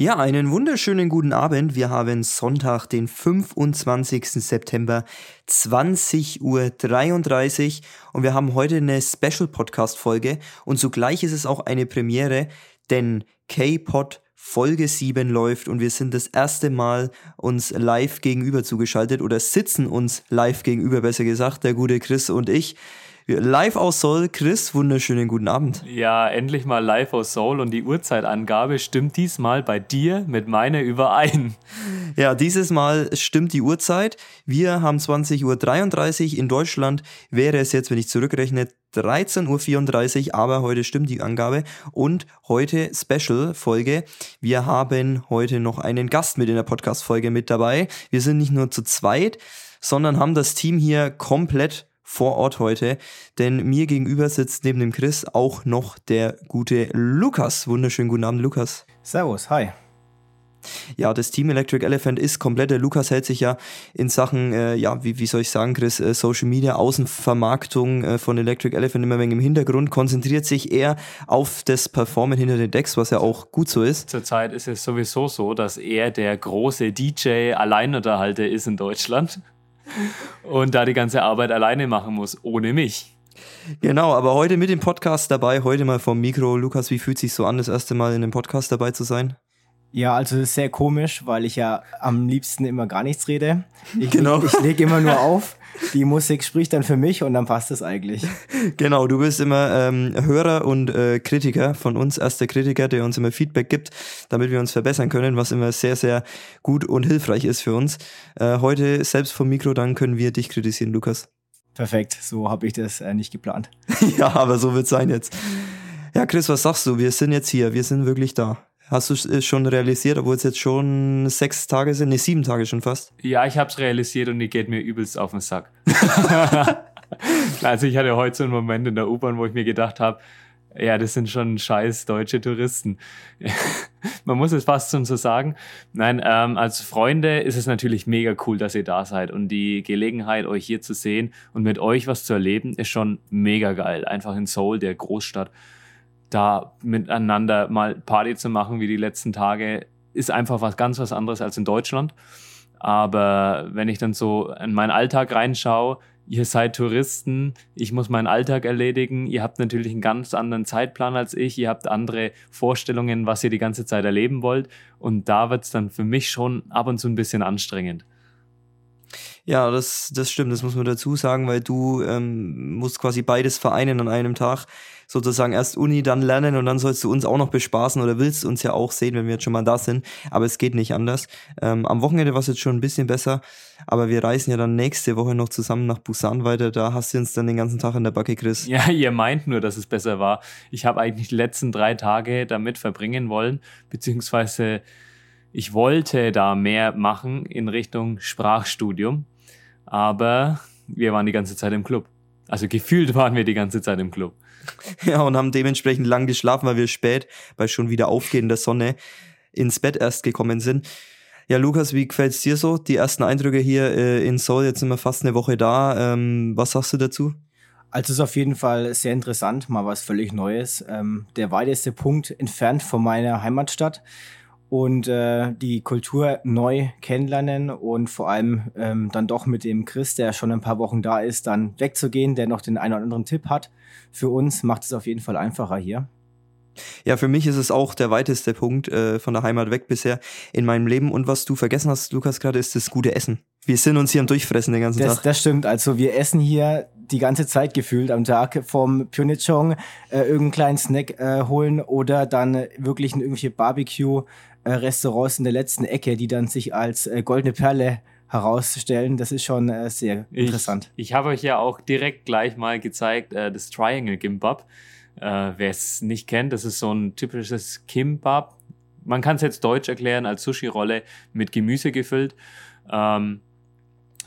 Ja, einen wunderschönen guten Abend. Wir haben Sonntag, den 25. September, 20.33 Uhr und wir haben heute eine Special Podcast Folge und zugleich ist es auch eine Premiere, denn K-Pod Folge 7 läuft und wir sind das erste Mal uns live gegenüber zugeschaltet oder sitzen uns live gegenüber, besser gesagt, der gute Chris und ich. Live aus Seoul, Chris, wunderschönen guten Abend. Ja, endlich mal live aus Seoul und die Uhrzeitangabe stimmt diesmal bei dir mit meiner überein. Ja, dieses Mal stimmt die Uhrzeit. Wir haben 20.33 Uhr. In Deutschland wäre es jetzt, wenn ich zurückrechne, 13.34 Uhr, aber heute stimmt die Angabe. Und heute Special-Folge. Wir haben heute noch einen Gast mit in der Podcast-Folge mit dabei. Wir sind nicht nur zu zweit, sondern haben das Team hier komplett vor Ort heute, denn mir gegenüber sitzt neben dem Chris auch noch der gute Lukas. Wunderschönen guten Abend, Lukas. Servus, hi. Ja, das Team Electric Elephant ist komplett. Der Lukas hält sich ja in Sachen, äh, ja, wie, wie soll ich sagen, Chris, äh, Social Media, Außenvermarktung äh, von Electric Elephant immer wegen im Hintergrund, konzentriert sich eher auf das Performen hinter den Decks, was ja auch gut so ist. Zurzeit ist es sowieso so, dass er der große DJ Alleinunterhalter ist in Deutschland und da die ganze Arbeit alleine machen muss, ohne mich. Genau, aber heute mit dem Podcast dabei, heute mal vom Mikro. Lukas, wie fühlt sich so an, das erste Mal in dem Podcast dabei zu sein? Ja, also das ist sehr komisch, weil ich ja am liebsten immer gar nichts rede. Ich, genau. ich lege immer nur auf. Die Musik spricht dann für mich und dann passt es eigentlich. Genau, du bist immer ähm, Hörer und äh, Kritiker von uns, erster Kritiker, der uns immer Feedback gibt, damit wir uns verbessern können, was immer sehr, sehr gut und hilfreich ist für uns. Äh, heute selbst vom Mikro, dann können wir dich kritisieren, Lukas. Perfekt, so habe ich das äh, nicht geplant. ja, aber so wird es sein jetzt. Ja, Chris, was sagst du? Wir sind jetzt hier, wir sind wirklich da. Hast du es schon realisiert, obwohl es jetzt schon sechs Tage sind? Ne, sieben Tage schon fast. Ja, ich habe es realisiert und die geht mir übelst auf den Sack. also ich hatte heute so einen Moment in der U-Bahn, wo ich mir gedacht habe, ja, das sind schon scheiß deutsche Touristen. Man muss es fast schon so sagen. Nein, ähm, als Freunde ist es natürlich mega cool, dass ihr da seid. Und die Gelegenheit, euch hier zu sehen und mit euch was zu erleben, ist schon mega geil. Einfach in Seoul, der Großstadt da miteinander mal Party zu machen wie die letzten Tage, ist einfach was ganz was anderes als in Deutschland. Aber wenn ich dann so in meinen Alltag reinschaue, ihr seid Touristen, ich muss meinen Alltag erledigen, ihr habt natürlich einen ganz anderen Zeitplan als ich, ihr habt andere Vorstellungen, was ihr die ganze Zeit erleben wollt. Und da wird es dann für mich schon ab und zu ein bisschen anstrengend. Ja, das, das stimmt, das muss man dazu sagen, weil du ähm, musst quasi beides vereinen an einem Tag sozusagen erst Uni, dann lernen und dann sollst du uns auch noch bespaßen oder willst uns ja auch sehen, wenn wir jetzt schon mal da sind. Aber es geht nicht anders. Ähm, am Wochenende war es jetzt schon ein bisschen besser, aber wir reisen ja dann nächste Woche noch zusammen nach Busan weiter. Da hast du uns dann den ganzen Tag in der Backe, Chris. Ja, ihr meint nur, dass es besser war. Ich habe eigentlich die letzten drei Tage damit verbringen wollen, beziehungsweise ich wollte da mehr machen in Richtung Sprachstudium, aber wir waren die ganze Zeit im Club. Also gefühlt waren wir die ganze Zeit im Club. Ja, und haben dementsprechend lang geschlafen, weil wir spät bei schon wieder aufgehender Sonne ins Bett erst gekommen sind. Ja, Lukas, wie gefällt's dir so? Die ersten Eindrücke hier äh, in Seoul, jetzt sind wir fast eine Woche da. Ähm, was sagst du dazu? Also es ist auf jeden Fall sehr interessant, mal was völlig Neues. Ähm, der weiteste Punkt entfernt von meiner Heimatstadt und äh, die Kultur neu kennenlernen und vor allem ähm, dann doch mit dem Chris, der schon ein paar Wochen da ist, dann wegzugehen, der noch den einen oder anderen Tipp hat. Für uns macht es auf jeden Fall einfacher hier. Ja, für mich ist es auch der weiteste Punkt äh, von der Heimat weg bisher in meinem Leben. Und was du vergessen hast, Lukas, gerade ist das gute Essen. Wir sind uns hier am Durchfressen den ganzen das, Tag. Das stimmt. Also wir essen hier die ganze Zeit gefühlt am Tag vom Pyeongchang äh, irgendeinen kleinen Snack äh, holen oder dann wirklich in irgendwelche Barbecue äh, Restaurants in der letzten Ecke, die dann sich als äh, goldene Perle herausstellen. Das ist schon äh, sehr interessant. Ich habe euch ja auch direkt gleich mal gezeigt, äh, das Triangle Gimbap. Äh, Wer es nicht kennt, das ist so ein typisches Kimbap. Man kann es jetzt deutsch erklären als Sushi-Rolle mit Gemüse gefüllt. Ähm,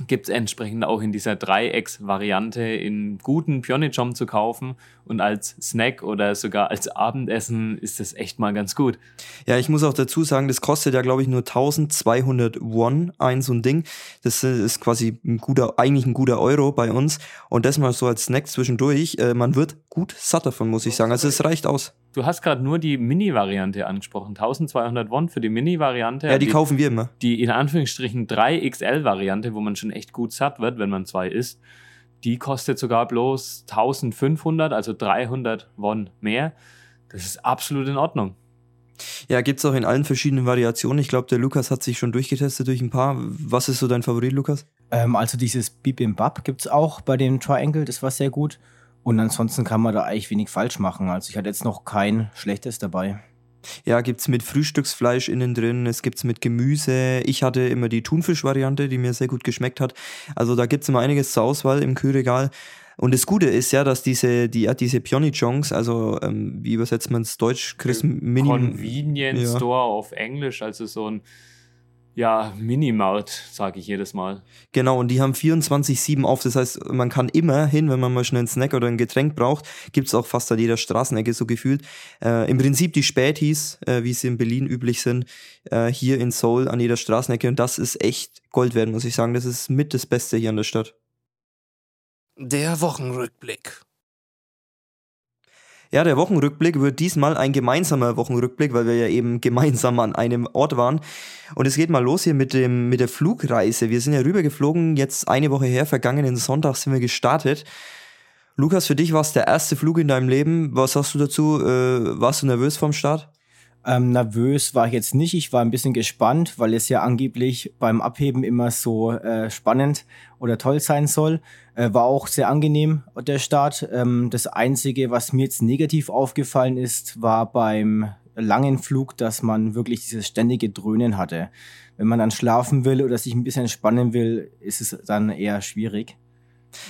gibt es entsprechend auch in dieser Dreiecks-Variante in guten Pyeongcham zu kaufen und als Snack oder sogar als Abendessen ist das echt mal ganz gut. Ja, ich muss auch dazu sagen, das kostet ja glaube ich nur 1200 Won ein so ein Ding. Das ist quasi ein guter, eigentlich ein guter Euro bei uns und das mal so als Snack zwischendurch. Äh, man wird gut satt davon, muss ich sagen. Also es reicht aus. Du hast gerade nur die Mini-Variante angesprochen. 1200 Won für die Mini-Variante. Ja, die, die kaufen wir immer. Die in Anführungsstrichen 3XL-Variante, wo man schon echt gut satt wird, wenn man zwei isst, die kostet sogar bloß 1500, also 300 Won mehr. Das ist absolut in Ordnung. Ja, gibt es auch in allen verschiedenen Variationen. Ich glaube, der Lukas hat sich schon durchgetestet durch ein paar. Was ist so dein Favorit, Lukas? Ähm, also dieses Bibimbap gibt es auch bei dem Triangle, das war sehr gut. Und ansonsten kann man da eigentlich wenig falsch machen. Also ich hatte jetzt noch kein schlechtes dabei. Ja, gibt es mit Frühstücksfleisch innen drin, es gibt es mit Gemüse. Ich hatte immer die Thunfisch-Variante, die mir sehr gut geschmeckt hat. Also da gibt es immer einiges zur Auswahl im Kühlregal. Und das Gute ist ja, dass diese, die, diese Pionnichongs, also ähm, wie übersetzt man es deutsch, Chris? Mini Convenience ja. Store auf Englisch, also so ein ja, Minimart, sage ich jedes Mal. Genau, und die haben 24-7 auf. Das heißt, man kann immer hin, wenn man mal schnell einen Snack oder ein Getränk braucht, gibt's auch fast an jeder Straßenecke so gefühlt. Äh, Im Prinzip die Spätis, äh, wie sie in Berlin üblich sind, äh, hier in Seoul an jeder Straßenecke. Und das ist echt Gold wert, muss ich sagen. Das ist mit das Beste hier in der Stadt. Der Wochenrückblick. Ja, der Wochenrückblick wird diesmal ein gemeinsamer Wochenrückblick, weil wir ja eben gemeinsam an einem Ort waren. Und es geht mal los hier mit, dem, mit der Flugreise. Wir sind ja rübergeflogen, jetzt eine Woche her, vergangenen Sonntag sind wir gestartet. Lukas, für dich war es der erste Flug in deinem Leben. Was sagst du dazu? Äh, warst du nervös vorm Start? Ähm, nervös war ich jetzt nicht. Ich war ein bisschen gespannt, weil es ja angeblich beim Abheben immer so äh, spannend oder toll sein soll. Äh, war auch sehr angenehm der Start. Ähm, das Einzige, was mir jetzt negativ aufgefallen ist, war beim langen Flug, dass man wirklich dieses ständige Dröhnen hatte. Wenn man dann schlafen will oder sich ein bisschen entspannen will, ist es dann eher schwierig.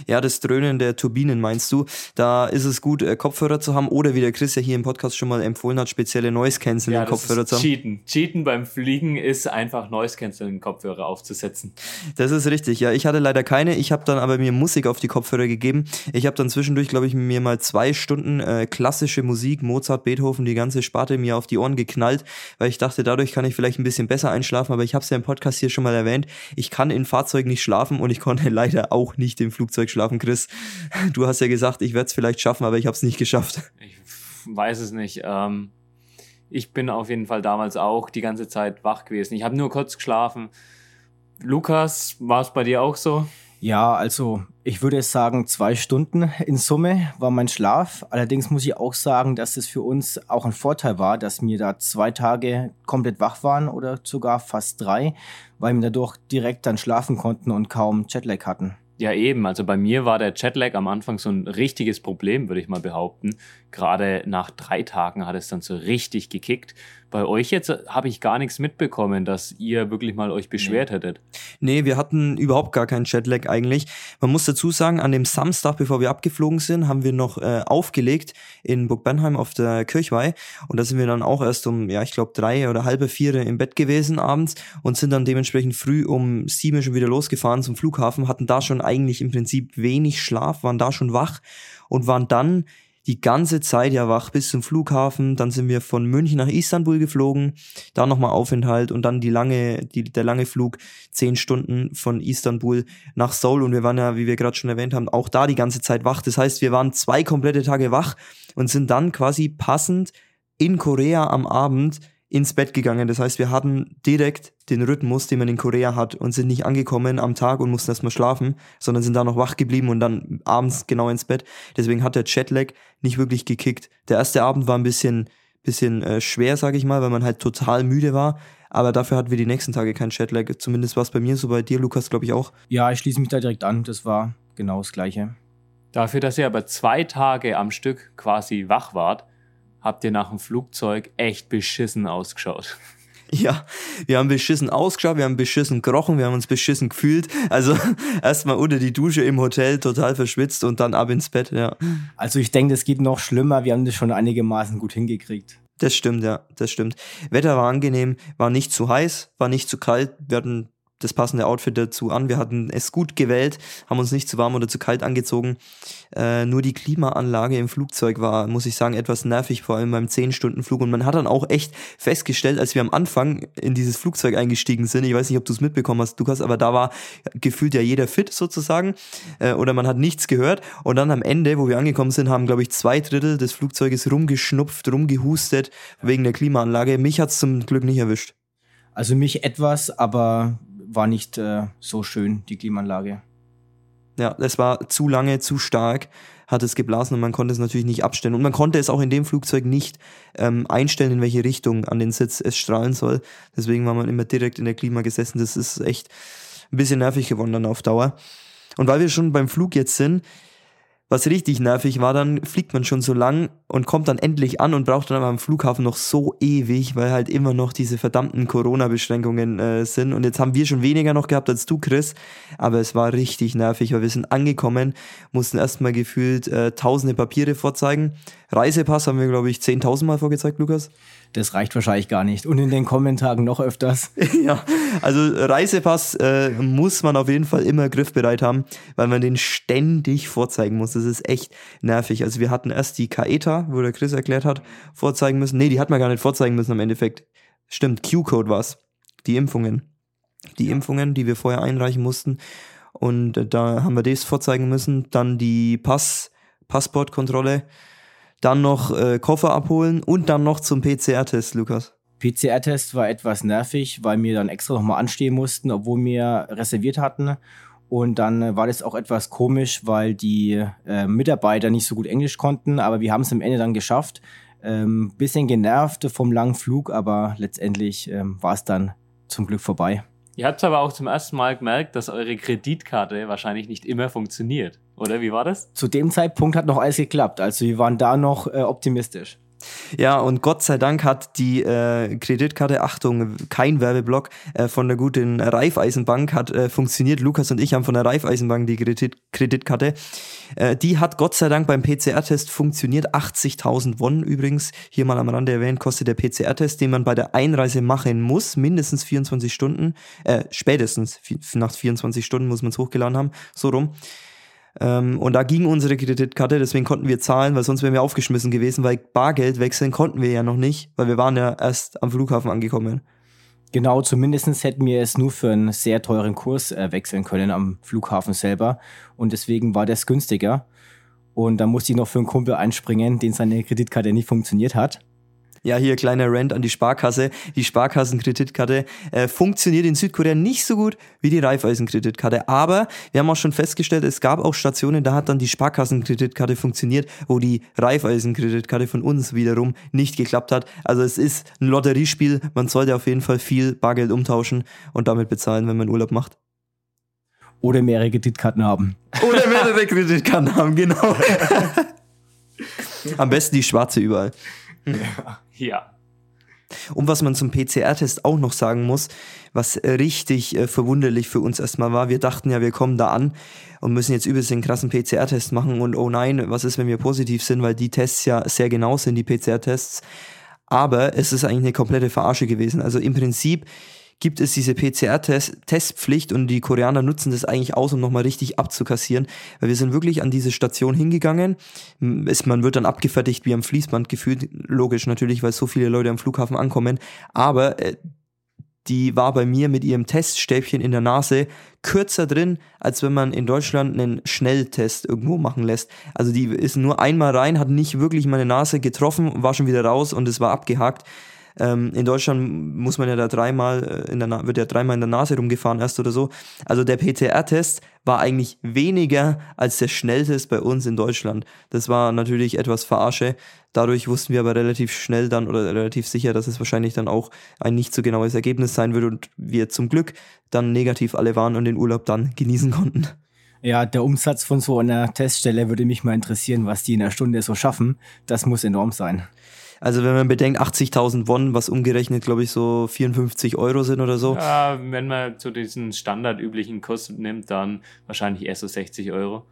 Ja, das Dröhnen der Turbinen meinst du? Da ist es gut, äh, Kopfhörer zu haben oder wie der Chris ja hier im Podcast schon mal empfohlen hat, spezielle Noise Cancelling ja, Kopfhörer zu haben. Cheaten. Cheaten beim Fliegen ist einfach Noise Cancelling Kopfhörer aufzusetzen. Das ist richtig. Ja, ich hatte leider keine. Ich habe dann aber mir Musik auf die Kopfhörer gegeben. Ich habe dann zwischendurch, glaube ich, mir mal zwei Stunden äh, klassische Musik, Mozart, Beethoven, die ganze Sparte mir auf die Ohren geknallt, weil ich dachte, dadurch kann ich vielleicht ein bisschen besser einschlafen. Aber ich habe es ja im Podcast hier schon mal erwähnt. Ich kann in Fahrzeugen nicht schlafen und ich konnte leider auch nicht im Flugzeug Flugzeug schlafen, Chris. Du hast ja gesagt, ich werde es vielleicht schaffen, aber ich habe es nicht geschafft. Ich weiß es nicht. Ähm, ich bin auf jeden Fall damals auch die ganze Zeit wach gewesen. Ich habe nur kurz geschlafen. Lukas, war es bei dir auch so? Ja, also ich würde sagen, zwei Stunden in Summe war mein Schlaf. Allerdings muss ich auch sagen, dass es für uns auch ein Vorteil war, dass wir da zwei Tage komplett wach waren oder sogar fast drei, weil wir dadurch direkt dann schlafen konnten und kaum Jetlag hatten. Ja, eben. Also bei mir war der Jetlag am Anfang so ein richtiges Problem, würde ich mal behaupten. Gerade nach drei Tagen hat es dann so richtig gekickt. Bei euch jetzt habe ich gar nichts mitbekommen, dass ihr wirklich mal euch beschwert nee. hättet. Nee, wir hatten überhaupt gar keinen Jetlag eigentlich. Man muss dazu sagen, an dem Samstag, bevor wir abgeflogen sind, haben wir noch äh, aufgelegt in Burg Bernheim auf der Kirchweih. Und da sind wir dann auch erst um, ja, ich glaube, drei oder halbe vier im Bett gewesen abends und sind dann dementsprechend früh um sieben schon wieder losgefahren zum Flughafen, hatten da schon eigentlich im Prinzip wenig Schlaf, waren da schon wach und waren dann die ganze Zeit ja wach bis zum Flughafen. Dann sind wir von München nach Istanbul geflogen, da nochmal Aufenthalt und dann die lange, die, der lange Flug, zehn Stunden von Istanbul nach Seoul. Und wir waren ja, wie wir gerade schon erwähnt haben, auch da die ganze Zeit wach. Das heißt, wir waren zwei komplette Tage wach und sind dann quasi passend in Korea am Abend ins Bett gegangen. Das heißt, wir hatten direkt den Rhythmus, den man in Korea hat und sind nicht angekommen am Tag und mussten erstmal schlafen, sondern sind da noch wach geblieben und dann abends genau ins Bett. Deswegen hat der Jetlag nicht wirklich gekickt. Der erste Abend war ein bisschen, bisschen äh, schwer, sag ich mal, weil man halt total müde war. Aber dafür hatten wir die nächsten Tage keinen Jetlag. Zumindest war es bei mir so, bei dir, Lukas, glaube ich auch. Ja, ich schließe mich da direkt an. Das war genau das Gleiche. Dafür, dass ihr aber zwei Tage am Stück quasi wach wart, habt ihr nach dem Flugzeug echt beschissen ausgeschaut. Ja, wir haben beschissen ausgeschaut, wir haben beschissen gerochen, wir haben uns beschissen gefühlt. Also erstmal unter die Dusche im Hotel, total verschwitzt und dann ab ins Bett, ja. Also ich denke, das geht noch schlimmer. Wir haben das schon einigermaßen gut hingekriegt. Das stimmt, ja, das stimmt. Wetter war angenehm, war nicht zu heiß, war nicht zu kalt. Wir hatten das passende Outfit dazu an. Wir hatten es gut gewählt, haben uns nicht zu warm oder zu kalt angezogen. Äh, nur die Klimaanlage im Flugzeug war, muss ich sagen, etwas nervig, vor allem beim 10-Stunden-Flug. Und man hat dann auch echt festgestellt, als wir am Anfang in dieses Flugzeug eingestiegen sind, ich weiß nicht, ob du es mitbekommen hast, Lukas, aber da war gefühlt ja jeder fit sozusagen. Äh, oder man hat nichts gehört. Und dann am Ende, wo wir angekommen sind, haben, glaube ich, zwei Drittel des Flugzeuges rumgeschnupft, rumgehustet wegen der Klimaanlage. Mich hat es zum Glück nicht erwischt. Also mich etwas, aber war nicht äh, so schön, die Klimaanlage. Ja, es war zu lange, zu stark, hat es geblasen und man konnte es natürlich nicht abstellen. Und man konnte es auch in dem Flugzeug nicht ähm, einstellen, in welche Richtung an den Sitz es strahlen soll. Deswegen war man immer direkt in der Klima gesessen. Das ist echt ein bisschen nervig geworden dann auf Dauer. Und weil wir schon beim Flug jetzt sind, was richtig nervig war, dann fliegt man schon so lang und kommt dann endlich an und braucht dann aber am Flughafen noch so ewig, weil halt immer noch diese verdammten Corona-Beschränkungen äh, sind. Und jetzt haben wir schon weniger noch gehabt als du, Chris. Aber es war richtig nervig, weil wir sind angekommen, mussten erstmal gefühlt äh, tausende Papiere vorzeigen. Reisepass haben wir, glaube ich, 10.000 Mal vorgezeigt, Lukas. Das reicht wahrscheinlich gar nicht. Und in den Kommentaren noch öfters. ja, also Reisepass äh, muss man auf jeden Fall immer griffbereit haben, weil man den ständig vorzeigen muss. Das ist echt nervig. Also wir hatten erst die Kaeta, wo der Chris erklärt hat, vorzeigen müssen. Nee, die hat man gar nicht vorzeigen müssen im Endeffekt. Stimmt, Q-Code war's. Die Impfungen. Die Impfungen, die wir vorher einreichen mussten. Und äh, da haben wir das vorzeigen müssen. Dann die Pass, Passportkontrolle dann noch äh, Koffer abholen und dann noch zum PCR-Test, Lukas. PCR-Test war etwas nervig, weil wir dann extra nochmal anstehen mussten, obwohl wir reserviert hatten. Und dann äh, war das auch etwas komisch, weil die äh, Mitarbeiter nicht so gut Englisch konnten, aber wir haben es am Ende dann geschafft. Ähm, bisschen genervt vom langen Flug, aber letztendlich ähm, war es dann zum Glück vorbei. Ihr habt aber auch zum ersten Mal gemerkt, dass eure Kreditkarte wahrscheinlich nicht immer funktioniert, oder? Wie war das? Zu dem Zeitpunkt hat noch alles geklappt. Also wir waren da noch äh, optimistisch. Ja, und Gott sei Dank hat die äh, Kreditkarte, Achtung, kein Werbeblock, äh, von der guten Raiffeisenbank hat äh, funktioniert. Lukas und ich haben von der Raiffeisenbank die Kredit Kreditkarte. Äh, die hat Gott sei Dank beim PCR-Test funktioniert. 80.000 Won übrigens, hier mal am Rande erwähnt, kostet der PCR-Test, den man bei der Einreise machen muss, mindestens 24 Stunden, äh, spätestens nach 24 Stunden muss man es hochgeladen haben, so rum. Ähm, und da ging unsere Kreditkarte, deswegen konnten wir zahlen, weil sonst wären wir aufgeschmissen gewesen, weil Bargeld wechseln konnten wir ja noch nicht, weil wir waren ja erst am Flughafen angekommen. Genau, zumindest hätten wir es nur für einen sehr teuren Kurs äh, wechseln können am Flughafen selber. Und deswegen war das günstiger. Und da musste ich noch für einen Kumpel einspringen, den seine Kreditkarte nicht funktioniert hat. Ja, hier kleiner Rant an die Sparkasse. Die Sparkassenkreditkarte äh, funktioniert in Südkorea nicht so gut wie die Raiffeisenkreditkarte. Aber wir haben auch schon festgestellt, es gab auch Stationen, da hat dann die Sparkassenkreditkarte funktioniert, wo die Raiffeisenkreditkarte von uns wiederum nicht geklappt hat. Also es ist ein Lotteriespiel. Man sollte auf jeden Fall viel Bargeld umtauschen und damit bezahlen, wenn man Urlaub macht. Oder mehrere Kreditkarten haben. Oder mehrere Kreditkarten haben, genau. Am besten die schwarze überall. Ja. Ja. Und was man zum PCR-Test auch noch sagen muss, was richtig äh, verwunderlich für uns erstmal war, wir dachten ja, wir kommen da an und müssen jetzt übelst den krassen PCR-Test machen und oh nein, was ist, wenn wir positiv sind, weil die Tests ja sehr genau sind, die PCR-Tests. Aber es ist eigentlich eine komplette Verarsche gewesen. Also im Prinzip gibt es diese PCR-Testpflicht und die Koreaner nutzen das eigentlich aus, um nochmal richtig abzukassieren, weil wir sind wirklich an diese Station hingegangen. Es, man wird dann abgefertigt wie am Fließband gefühlt, logisch natürlich, weil so viele Leute am Flughafen ankommen, aber äh, die war bei mir mit ihrem Teststäbchen in der Nase kürzer drin, als wenn man in Deutschland einen Schnelltest irgendwo machen lässt. Also die ist nur einmal rein, hat nicht wirklich meine Nase getroffen, war schon wieder raus und es war abgehakt. Ähm, in Deutschland muss man ja da dreimal äh, in der wird ja dreimal in der Nase rumgefahren erst oder so. Also der PCR-Test war eigentlich weniger als der Schnelltest bei uns in Deutschland. Das war natürlich etwas verarsche. Dadurch wussten wir aber relativ schnell dann oder relativ sicher, dass es wahrscheinlich dann auch ein nicht so genaues Ergebnis sein würde und wir zum Glück dann negativ alle waren und den Urlaub dann genießen konnten. Ja, der Umsatz von so einer Teststelle würde mich mal interessieren, was die in einer Stunde so schaffen. Das muss enorm sein. Also wenn man bedenkt, 80.000 Won, was umgerechnet, glaube ich, so 54 Euro sind oder so. Ja, wenn man so diesen standardüblichen Kurs nimmt, dann wahrscheinlich erst so 60 Euro.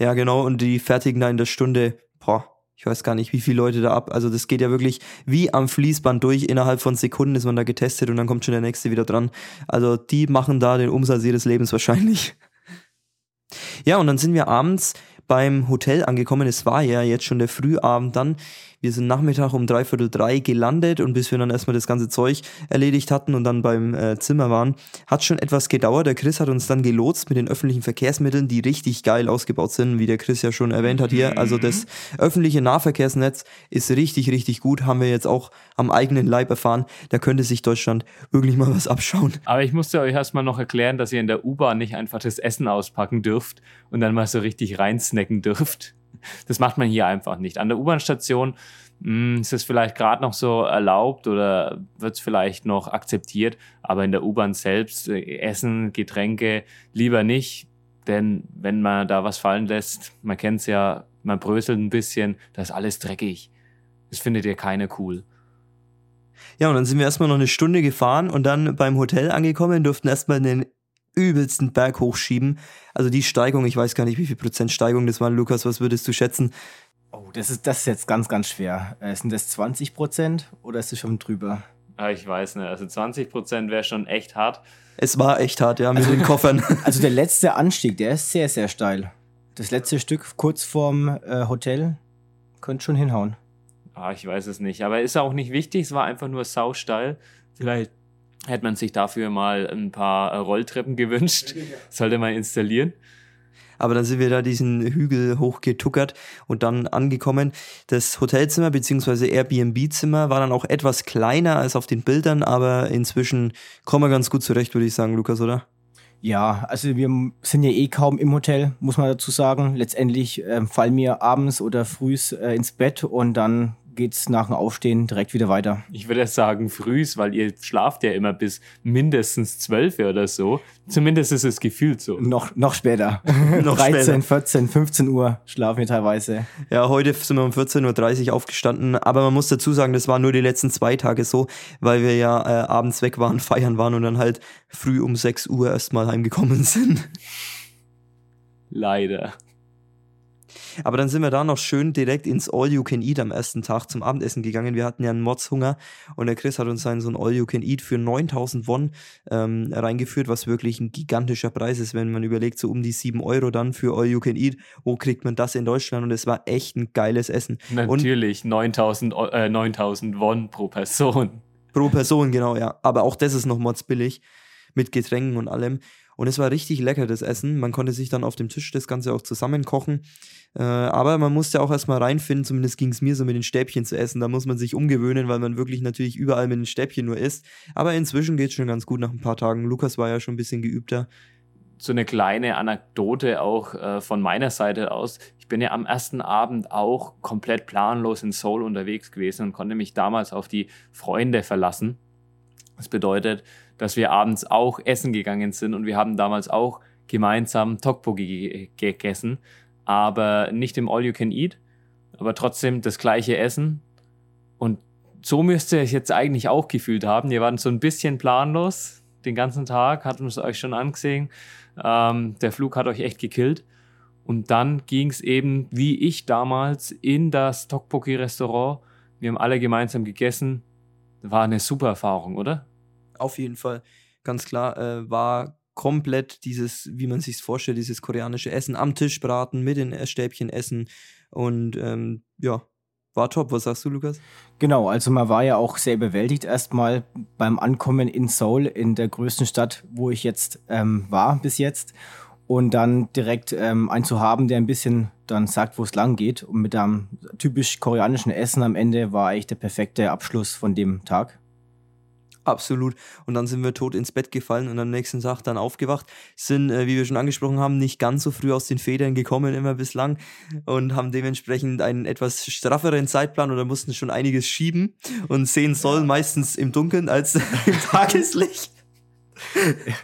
Ja, genau. Und die fertigen da in der Stunde, boah, ich weiß gar nicht, wie viele Leute da ab. Also das geht ja wirklich wie am Fließband durch. Innerhalb von Sekunden ist man da getestet und dann kommt schon der nächste wieder dran. Also die machen da den Umsatz ihres Lebens wahrscheinlich. Ja, und dann sind wir abends beim Hotel angekommen. Es war ja jetzt schon der Frühabend dann. Wir sind Nachmittag um dreiviertel drei gelandet und bis wir dann erstmal das ganze Zeug erledigt hatten und dann beim äh, Zimmer waren, hat schon etwas gedauert. Der Chris hat uns dann gelotst mit den öffentlichen Verkehrsmitteln, die richtig geil ausgebaut sind, wie der Chris ja schon erwähnt hat hier. Also das öffentliche Nahverkehrsnetz ist richtig, richtig gut. Haben wir jetzt auch am eigenen Leib erfahren. Da könnte sich Deutschland wirklich mal was abschauen. Aber ich musste euch erstmal noch erklären, dass ihr in der U-Bahn nicht einfach das Essen auspacken dürft und dann mal so richtig reinsnacken dürft. Das macht man hier einfach nicht. An der U-Bahn-Station hm, ist es vielleicht gerade noch so erlaubt oder wird es vielleicht noch akzeptiert, aber in der U-Bahn selbst äh, Essen, Getränke lieber nicht, denn wenn man da was fallen lässt, man kennt es ja, man bröselt ein bisschen, da ist alles dreckig. Das findet ihr keine cool. Ja, und dann sind wir erstmal noch eine Stunde gefahren und dann beim Hotel angekommen, durften erstmal den übelsten Berg hochschieben. Also die Steigung, ich weiß gar nicht, wie viel Prozent Steigung das waren. Lukas, was würdest du schätzen? Oh, das ist, das ist jetzt ganz, ganz schwer. Äh, sind das 20 Prozent oder ist es schon drüber? Ah, ich weiß nicht. Also 20 Prozent wäre schon echt hart. Es war echt hart, ja, mit also, den Koffern. Also der letzte Anstieg, der ist sehr, sehr steil. Das letzte Stück kurz vorm äh, Hotel könnte schon hinhauen. Ah, ich weiß es nicht. Aber ist auch nicht wichtig. Es war einfach nur sausteil. Vielleicht hätte man sich dafür mal ein paar äh, Rolltreppen gewünscht. Sollte man installieren. Aber dann sind wir da diesen Hügel hochgetuckert und dann angekommen. Das Hotelzimmer bzw. Airbnb-Zimmer war dann auch etwas kleiner als auf den Bildern, aber inzwischen kommen wir ganz gut zurecht, würde ich sagen, Lukas, oder? Ja, also wir sind ja eh kaum im Hotel, muss man dazu sagen. Letztendlich äh, fallen wir abends oder frühs äh, ins Bett und dann geht's nach dem Aufstehen direkt wieder weiter. Ich würde sagen frühs, weil ihr schlaft ja immer bis mindestens zwölf oder so. Zumindest ist es gefühlt so. Noch, noch später. noch 13, später. 14, 15 Uhr schlafen wir teilweise. Ja, heute sind wir um 14.30 Uhr aufgestanden, aber man muss dazu sagen, das war nur die letzten zwei Tage so, weil wir ja äh, abends weg waren, feiern waren und dann halt früh um 6 Uhr erstmal heimgekommen sind. Leider. Aber dann sind wir da noch schön direkt ins All You Can Eat am ersten Tag zum Abendessen gegangen. Wir hatten ja einen Modshunger und der Chris hat uns dann so ein All You Can Eat für 9000 Won ähm, reingeführt, was wirklich ein gigantischer Preis ist, wenn man überlegt, so um die 7 Euro dann für All You Can Eat. Wo kriegt man das in Deutschland? Und es war echt ein geiles Essen. Natürlich, 9000, äh, 9000 Won pro Person. Pro Person, genau, ja. Aber auch das ist noch mods billig mit Getränken und allem. Und es war richtig lecker, das Essen. Man konnte sich dann auf dem Tisch das Ganze auch zusammen kochen. Äh, aber man musste auch erstmal reinfinden, zumindest ging es mir so mit den Stäbchen zu essen. Da muss man sich umgewöhnen, weil man wirklich natürlich überall mit den Stäbchen nur isst. Aber inzwischen geht es schon ganz gut nach ein paar Tagen. Lukas war ja schon ein bisschen geübter. So eine kleine Anekdote auch äh, von meiner Seite aus. Ich bin ja am ersten Abend auch komplett planlos in Seoul unterwegs gewesen und konnte mich damals auf die Freunde verlassen. Das bedeutet, dass wir abends auch essen gegangen sind und wir haben damals auch gemeinsam Tokboki gegessen, aber nicht im All You Can Eat, aber trotzdem das gleiche Essen. Und so müsste es jetzt eigentlich auch gefühlt haben. Wir waren so ein bisschen planlos den ganzen Tag, hatten es euch schon angesehen. Ähm, der Flug hat euch echt gekillt. Und dann ging es eben, wie ich damals, in das Tokboki-Restaurant. Wir haben alle gemeinsam gegessen. War eine super Erfahrung, oder? Auf jeden Fall, ganz klar, äh, war komplett dieses, wie man sich vorstellt, dieses koreanische Essen am Tisch braten, mit den Stäbchen essen und ähm, ja, war top. Was sagst du, Lukas? Genau, also man war ja auch sehr überwältigt erstmal beim Ankommen in Seoul, in der größten Stadt, wo ich jetzt ähm, war bis jetzt. Und dann direkt ähm, einen zu haben, der ein bisschen dann sagt, wo es lang geht. Und mit einem typisch koreanischen Essen am Ende war eigentlich der perfekte Abschluss von dem Tag. Absolut. Und dann sind wir tot ins Bett gefallen und am nächsten Tag dann aufgewacht. Sind, äh, wie wir schon angesprochen haben, nicht ganz so früh aus den Federn gekommen, immer bislang. Und haben dementsprechend einen etwas strafferen Zeitplan oder mussten schon einiges schieben und sehen soll meistens im Dunkeln als im Tageslicht.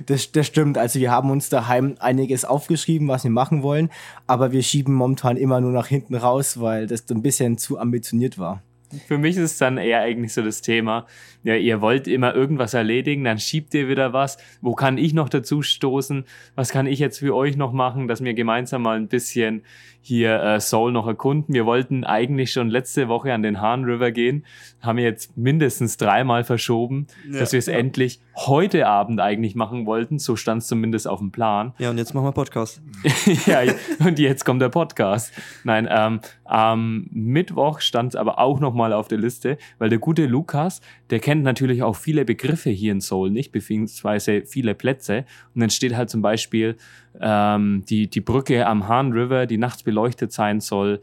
Das, das stimmt. Also wir haben uns daheim einiges aufgeschrieben, was wir machen wollen, aber wir schieben momentan immer nur nach hinten raus, weil das ein bisschen zu ambitioniert war. Für mich ist es dann eher eigentlich so das Thema, ja, ihr wollt immer irgendwas erledigen, dann schiebt ihr wieder was. Wo kann ich noch dazu stoßen? Was kann ich jetzt für euch noch machen, dass wir gemeinsam mal ein bisschen hier äh, Soul noch erkunden? Wir wollten eigentlich schon letzte Woche an den Hahn River gehen, haben jetzt mindestens dreimal verschoben, Ja, dass wir es ja. endlich heute Abend eigentlich machen wollten. So stand es zumindest auf dem Plan. Ja, und jetzt machen wir Podcast. ja, und jetzt kommt der Podcast. Nein, ähm, am Mittwoch stand es aber auch nochmal auf der Liste, weil der gute Lukas, der kennt natürlich auch viele Begriffe hier in Seoul nicht, beziehungsweise viele Plätze. Und dann steht halt zum Beispiel ähm, die, die Brücke am Han River, die nachts beleuchtet sein soll,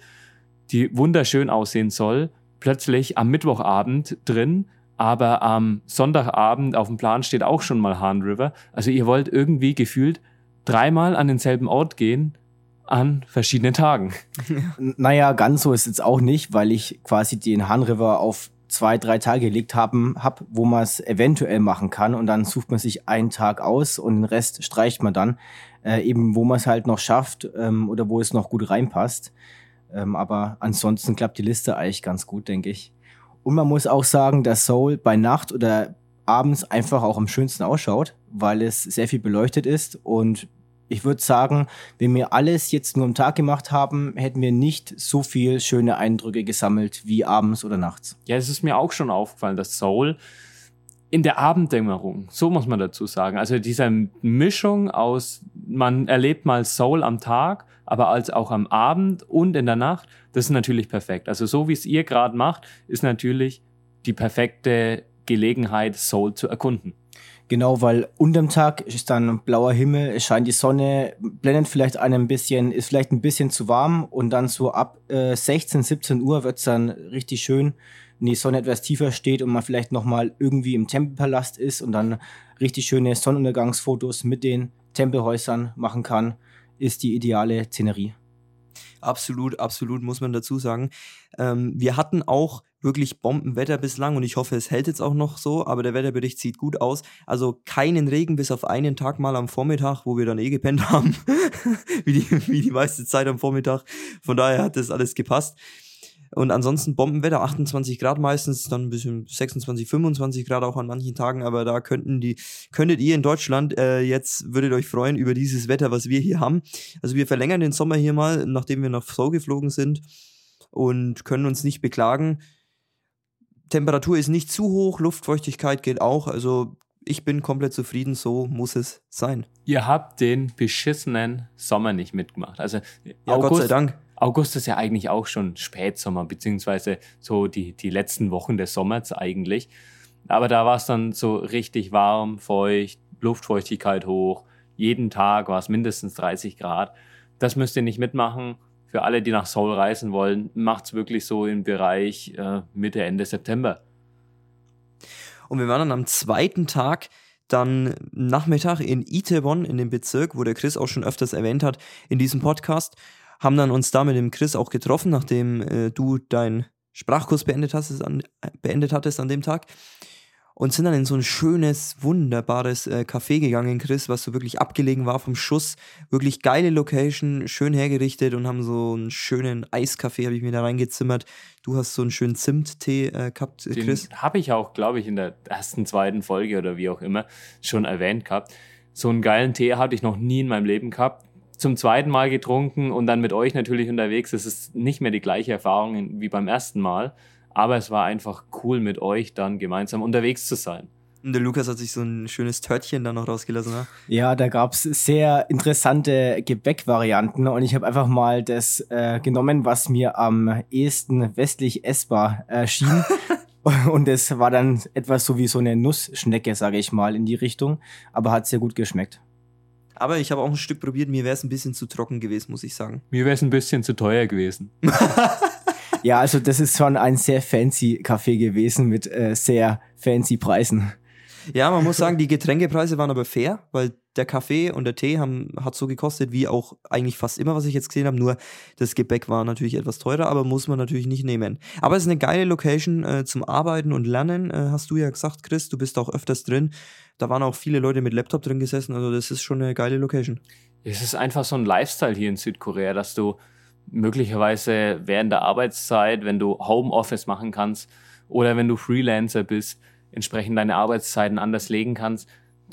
die wunderschön aussehen soll, plötzlich am Mittwochabend drin. Aber am Sonntagabend auf dem Plan steht auch schon mal Han River. Also ihr wollt irgendwie gefühlt dreimal an denselben Ort gehen an verschiedenen Tagen. Naja, ganz so ist es auch nicht, weil ich quasi den Han River auf zwei, drei Tage gelegt haben, hab, wo man es eventuell machen kann und dann sucht man sich einen Tag aus und den Rest streicht man dann, äh, eben wo man es halt noch schafft ähm, oder wo es noch gut reinpasst. Ähm, aber ansonsten klappt die Liste eigentlich ganz gut, denke ich. Und man muss auch sagen, dass Soul bei Nacht oder abends einfach auch am schönsten ausschaut, weil es sehr viel beleuchtet ist und ich würde sagen, wenn wir alles jetzt nur am Tag gemacht haben, hätten wir nicht so viel schöne Eindrücke gesammelt wie abends oder nachts. Ja, es ist mir auch schon aufgefallen, dass Soul in der Abenddämmerung, so muss man dazu sagen, also diese Mischung aus, man erlebt mal Soul am Tag, aber als auch am Abend und in der Nacht, das ist natürlich perfekt. Also so wie es ihr gerade macht, ist natürlich die perfekte Gelegenheit, Soul zu erkunden. Genau, weil unterm Tag ist dann blauer Himmel, es scheint die Sonne, blendet vielleicht einen ein bisschen, ist vielleicht ein bisschen zu warm und dann so ab äh, 16, 17 Uhr wird's dann richtig schön, wenn die Sonne etwas tiefer steht und man vielleicht nochmal irgendwie im Tempelpalast ist und dann richtig schöne Sonnenuntergangsfotos mit den Tempelhäusern machen kann, ist die ideale Szenerie. Absolut, absolut, muss man dazu sagen. Ähm, wir hatten auch wirklich Bombenwetter bislang und ich hoffe, es hält jetzt auch noch so, aber der Wetterbericht sieht gut aus. Also keinen Regen bis auf einen Tag mal am Vormittag, wo wir dann eh gepennt haben, wie, die, wie die meiste Zeit am Vormittag. Von daher hat das alles gepasst. Und ansonsten Bombenwetter, 28 Grad meistens, dann ein bisschen 26, 25 Grad auch an manchen Tagen, aber da könnten die, könntet ihr in Deutschland äh, jetzt, würdet euch freuen über dieses Wetter, was wir hier haben. Also wir verlängern den Sommer hier mal, nachdem wir nach Seoul geflogen sind und können uns nicht beklagen. Temperatur ist nicht zu hoch, Luftfeuchtigkeit geht auch, also ich bin komplett zufrieden, so muss es sein. Ihr habt den beschissenen Sommer nicht mitgemacht. Also Ja, Gott sei Dank. August ist ja eigentlich auch schon Spätsommer, beziehungsweise so die, die letzten Wochen des Sommers eigentlich. Aber da war es dann so richtig warm, feucht, Luftfeuchtigkeit hoch. Jeden Tag war es mindestens 30 Grad. Das müsst ihr nicht mitmachen. Für alle, die nach Seoul reisen wollen, macht es wirklich so im Bereich äh, Mitte, Ende September. Und wir waren dann am zweiten Tag dann Nachmittag in Itaewon, in dem Bezirk, wo der Chris auch schon öfters erwähnt hat in diesem Podcast, haben dann uns da mit dem Chris auch getroffen, nachdem äh, du deinen Sprachkurs beendet, hast, an, beendet hattest an dem Tag. Und sind dann in so ein schönes, wunderbares äh, Café gegangen, Chris, was so wirklich abgelegen war vom Schuss. Wirklich geile Location, schön hergerichtet und haben so einen schönen Eiskaffee, habe ich mir da reingezimmert. Du hast so einen schönen Zimttee äh, gehabt, äh, Chris. habe ich auch, glaube ich, in der ersten, zweiten Folge oder wie auch immer schon erwähnt gehabt. So einen geilen Tee hatte ich noch nie in meinem Leben gehabt. Zum zweiten Mal getrunken und dann mit euch natürlich unterwegs. Es ist nicht mehr die gleiche Erfahrung wie beim ersten Mal. Aber es war einfach cool, mit euch dann gemeinsam unterwegs zu sein. Und der Lukas hat sich so ein schönes Törtchen dann noch rausgelassen. Ne? Ja, da gab's sehr interessante Gebäckvarianten und ich habe einfach mal das äh, genommen, was mir am ehesten westlich essbar erschien. und es war dann etwas so wie so eine Nussschnecke, sage ich mal, in die Richtung, aber hat sehr gut geschmeckt. Aber ich habe auch ein Stück probiert, mir wäre es ein bisschen zu trocken gewesen, muss ich sagen. Mir wäre es ein bisschen zu teuer gewesen. Ja, also das ist schon ein sehr fancy Café gewesen mit äh, sehr fancy Preisen. Ja, man muss sagen, die Getränkepreise waren aber fair, weil der Kaffee und der Tee haben, hat so gekostet wie auch eigentlich fast immer, was ich jetzt gesehen habe. Nur das Gebäck war natürlich etwas teurer, aber muss man natürlich nicht nehmen. Aber es ist eine geile Location äh, zum Arbeiten und Lernen, äh, hast du ja gesagt, Chris. Du bist auch öfters drin. Da waren auch viele Leute mit Laptop drin gesessen. Also das ist schon eine geile Location. Es ist einfach so ein Lifestyle hier in Südkorea, dass du möglicherweise während der Arbeitszeit, wenn du Homeoffice machen kannst oder wenn du Freelancer bist, entsprechend deine Arbeitszeiten anders legen kannst,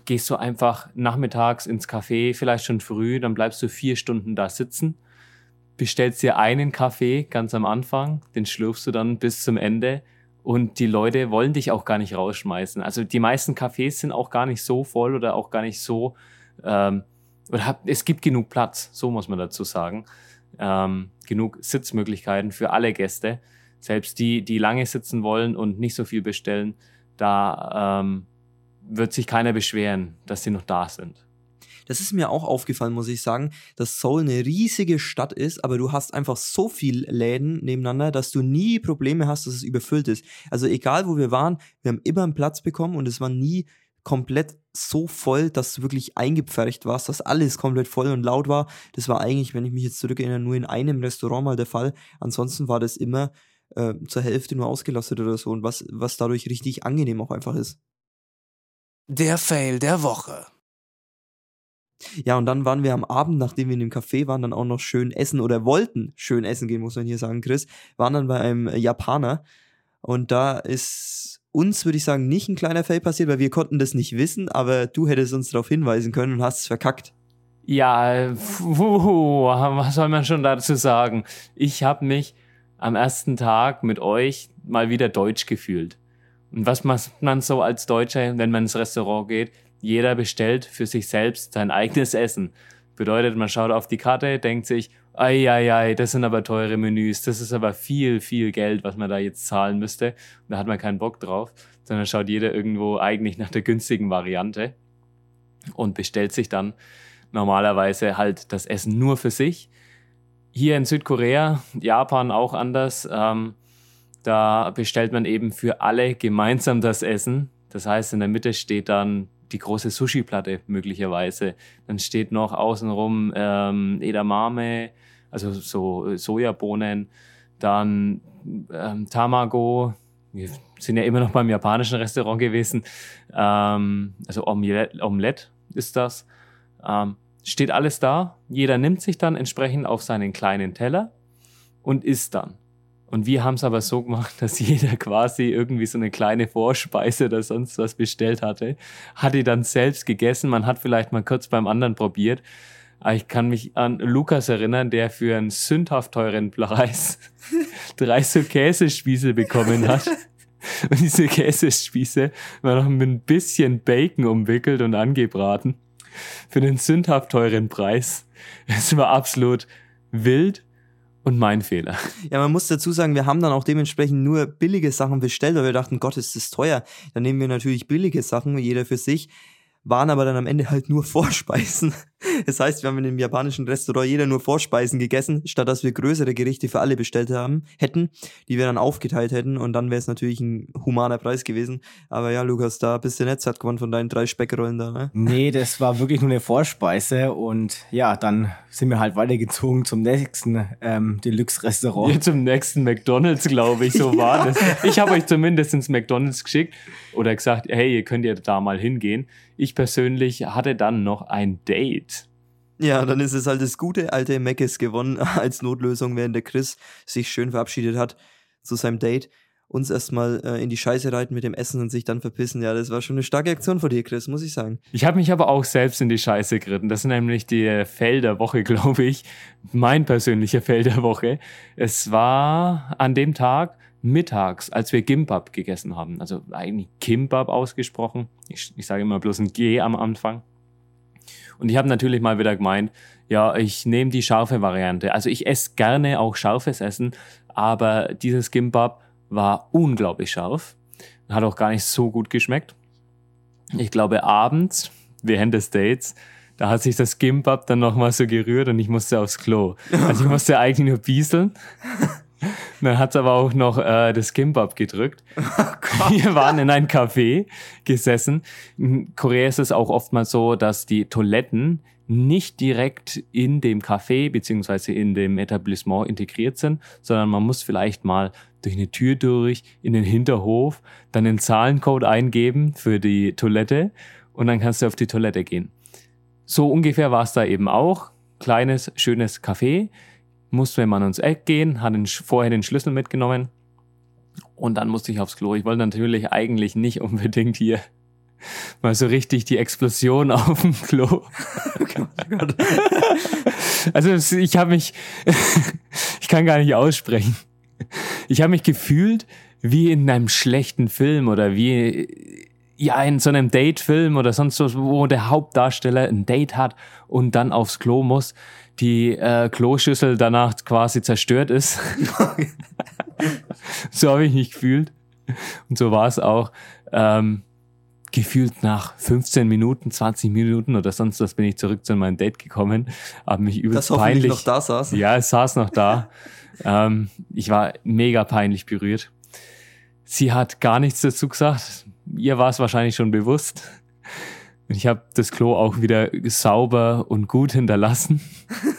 gehst du einfach nachmittags ins Café, vielleicht schon früh, dann bleibst du vier Stunden da sitzen, bestellst dir einen Kaffee ganz am Anfang, den schlürfst du dann bis zum Ende und die Leute wollen dich auch gar nicht rausschmeißen. Also die meisten Cafés sind auch gar nicht so voll oder auch gar nicht so, ähm, oder hab, es gibt genug Platz, so muss man dazu sagen. Ähm, genug Sitzmöglichkeiten für alle Gäste. Selbst die, die lange sitzen wollen und nicht so viel bestellen, da ähm, wird sich keiner beschweren, dass sie noch da sind. Das ist mir auch aufgefallen, muss ich sagen, dass Seoul eine riesige Stadt ist, aber du hast einfach so viel Läden nebeneinander, dass du nie Probleme hast, dass es überfüllt ist. Also egal, wo wir waren, wir haben immer einen Platz bekommen und es war nie komplett so voll, dass du wirklich eingepfercht warst, dass alles komplett voll und laut war. Das war eigentlich, wenn ich mich jetzt zurückerinnere, nur in einem Restaurant mal der Fall. Ansonsten war das immer äh, zur Hälfte nur ausgelastet oder so und was, was dadurch richtig angenehm auch einfach ist. Der Fail der Woche. Ja, und dann waren wir am Abend, nachdem wir in dem Café waren, dann auch noch schön essen oder wollten schön essen gehen, muss man hier sagen, Chris, waren dann bei einem Japaner. Und da ist uns, würde ich sagen, nicht ein kleiner Fail passiert, weil wir konnten das nicht wissen, aber du hättest uns darauf hinweisen können und hast es verkackt. Ja, puh, was soll man schon dazu sagen? Ich habe mich am ersten Tag mit euch mal wieder deutsch gefühlt. Und was macht man so als Deutscher, wenn man ins Restaurant geht? Jeder bestellt für sich selbst sein eigenes Essen. Bedeutet, man schaut auf die Karte, denkt sich, ei, ei, ei, das sind aber teure Menüs, das ist aber viel, viel Geld, was man da jetzt zahlen müsste. Und da hat man keinen Bock drauf, sondern schaut jeder irgendwo eigentlich nach der günstigen Variante und bestellt sich dann normalerweise halt das Essen nur für sich. Hier in Südkorea, Japan auch anders. Ähm, da bestellt man eben für alle gemeinsam das Essen. Das heißt, in der Mitte steht dann die große Sushi-Platte möglicherweise. Dann steht noch außenrum ähm, Edamame, also so Sojabohnen, dann ähm, Tamago. Wir sind ja immer noch beim japanischen Restaurant gewesen. Ähm, also Omelette, ist das. Ähm, steht alles da. Jeder nimmt sich dann entsprechend auf seinen kleinen Teller und isst dann. Und wir haben es aber so gemacht, dass jeder quasi irgendwie so eine kleine Vorspeise oder sonst was bestellt hatte. Hat die dann selbst gegessen. Man hat vielleicht mal kurz beim anderen probiert. Aber ich kann mich an Lukas erinnern, der für einen sündhaft teuren Preis drei so Käsespieße bekommen hat. Und diese Käsespieße waren noch mit ein bisschen Bacon umwickelt und angebraten. Für den sündhaft teuren Preis. Es war absolut wild und mein Fehler. Ja, man muss dazu sagen, wir haben dann auch dementsprechend nur billige Sachen bestellt, weil wir dachten, Gott, ist das teuer. Dann nehmen wir natürlich billige Sachen, jeder für sich waren aber dann am Ende halt nur Vorspeisen. Das heißt, wir haben in einem japanischen Restaurant jeder nur Vorspeisen gegessen, statt dass wir größere Gerichte für alle bestellt haben, hätten, die wir dann aufgeteilt hätten und dann wäre es natürlich ein humaner Preis gewesen. Aber ja, Lukas, da bist du nicht satt geworden von deinen drei Speckrollen da, ne? Nee, das war wirklich nur eine Vorspeise und ja, dann sind wir halt weitergezogen zum nächsten ähm, Deluxe-Restaurant. Ja, zum nächsten McDonalds, glaube ich, so war das. Ich habe euch zumindest ins McDonalds geschickt oder gesagt, hey, ihr könnt ja da mal hingehen. Ich persönlich hatte dann noch ein Date. Ja, dann ist es halt das gute alte Meckes gewonnen als Notlösung, während der Chris sich schön verabschiedet hat zu seinem Date. Uns erstmal äh, in die Scheiße reiten mit dem Essen und sich dann verpissen. Ja, das war schon eine starke Aktion von dir, Chris, muss ich sagen. Ich habe mich aber auch selbst in die Scheiße geritten. Das ist nämlich die Fell der Woche, glaube ich. Mein persönlicher Fell der Woche. Es war an dem Tag, mittags, als wir Gimbab gegessen haben, also eigentlich Kimbab ausgesprochen, ich, ich sage immer bloß ein G am Anfang. Und ich habe natürlich mal wieder gemeint, ja, ich nehme die scharfe Variante. Also ich esse gerne auch scharfes Essen, aber dieses Gimbab war unglaublich scharf. Hat auch gar nicht so gut geschmeckt. Ich glaube, abends, während des Dates, da hat sich das Gimbab dann nochmal so gerührt und ich musste aufs Klo. Also ich musste eigentlich nur bieseln. Dann hat es aber auch noch äh, das Kimbab gedrückt. Oh Wir waren in einem Café gesessen. In Korea ist es auch oftmals so, dass die Toiletten nicht direkt in dem Café beziehungsweise in dem Etablissement integriert sind, sondern man muss vielleicht mal durch eine Tür durch, in den Hinterhof, dann den Zahlencode eingeben für die Toilette und dann kannst du auf die Toilette gehen. So ungefähr war es da eben auch. Kleines, schönes Café mussten wir mal ans Eck gehen, hatte den, vorher den Schlüssel mitgenommen und dann musste ich aufs Klo. Ich wollte natürlich eigentlich nicht unbedingt hier mal so richtig die Explosion auf dem Klo. also ich habe mich, ich kann gar nicht aussprechen. Ich habe mich gefühlt wie in einem schlechten Film oder wie ja in so einem Date-Film oder sonst was, wo der Hauptdarsteller ein Date hat und dann aufs Klo muss, die äh, Kloschüssel danach quasi zerstört ist. so habe ich mich gefühlt und so war es auch. Ähm, gefühlt nach 15 Minuten, 20 Minuten oder sonst was bin ich zurück zu meinem Date gekommen, habe mich übelst das peinlich. noch da saß. Ja, es saß noch da. ähm, ich war mega peinlich berührt. Sie hat gar nichts dazu gesagt. Ihr war es wahrscheinlich schon bewusst. Ich habe das Klo auch wieder sauber und gut hinterlassen.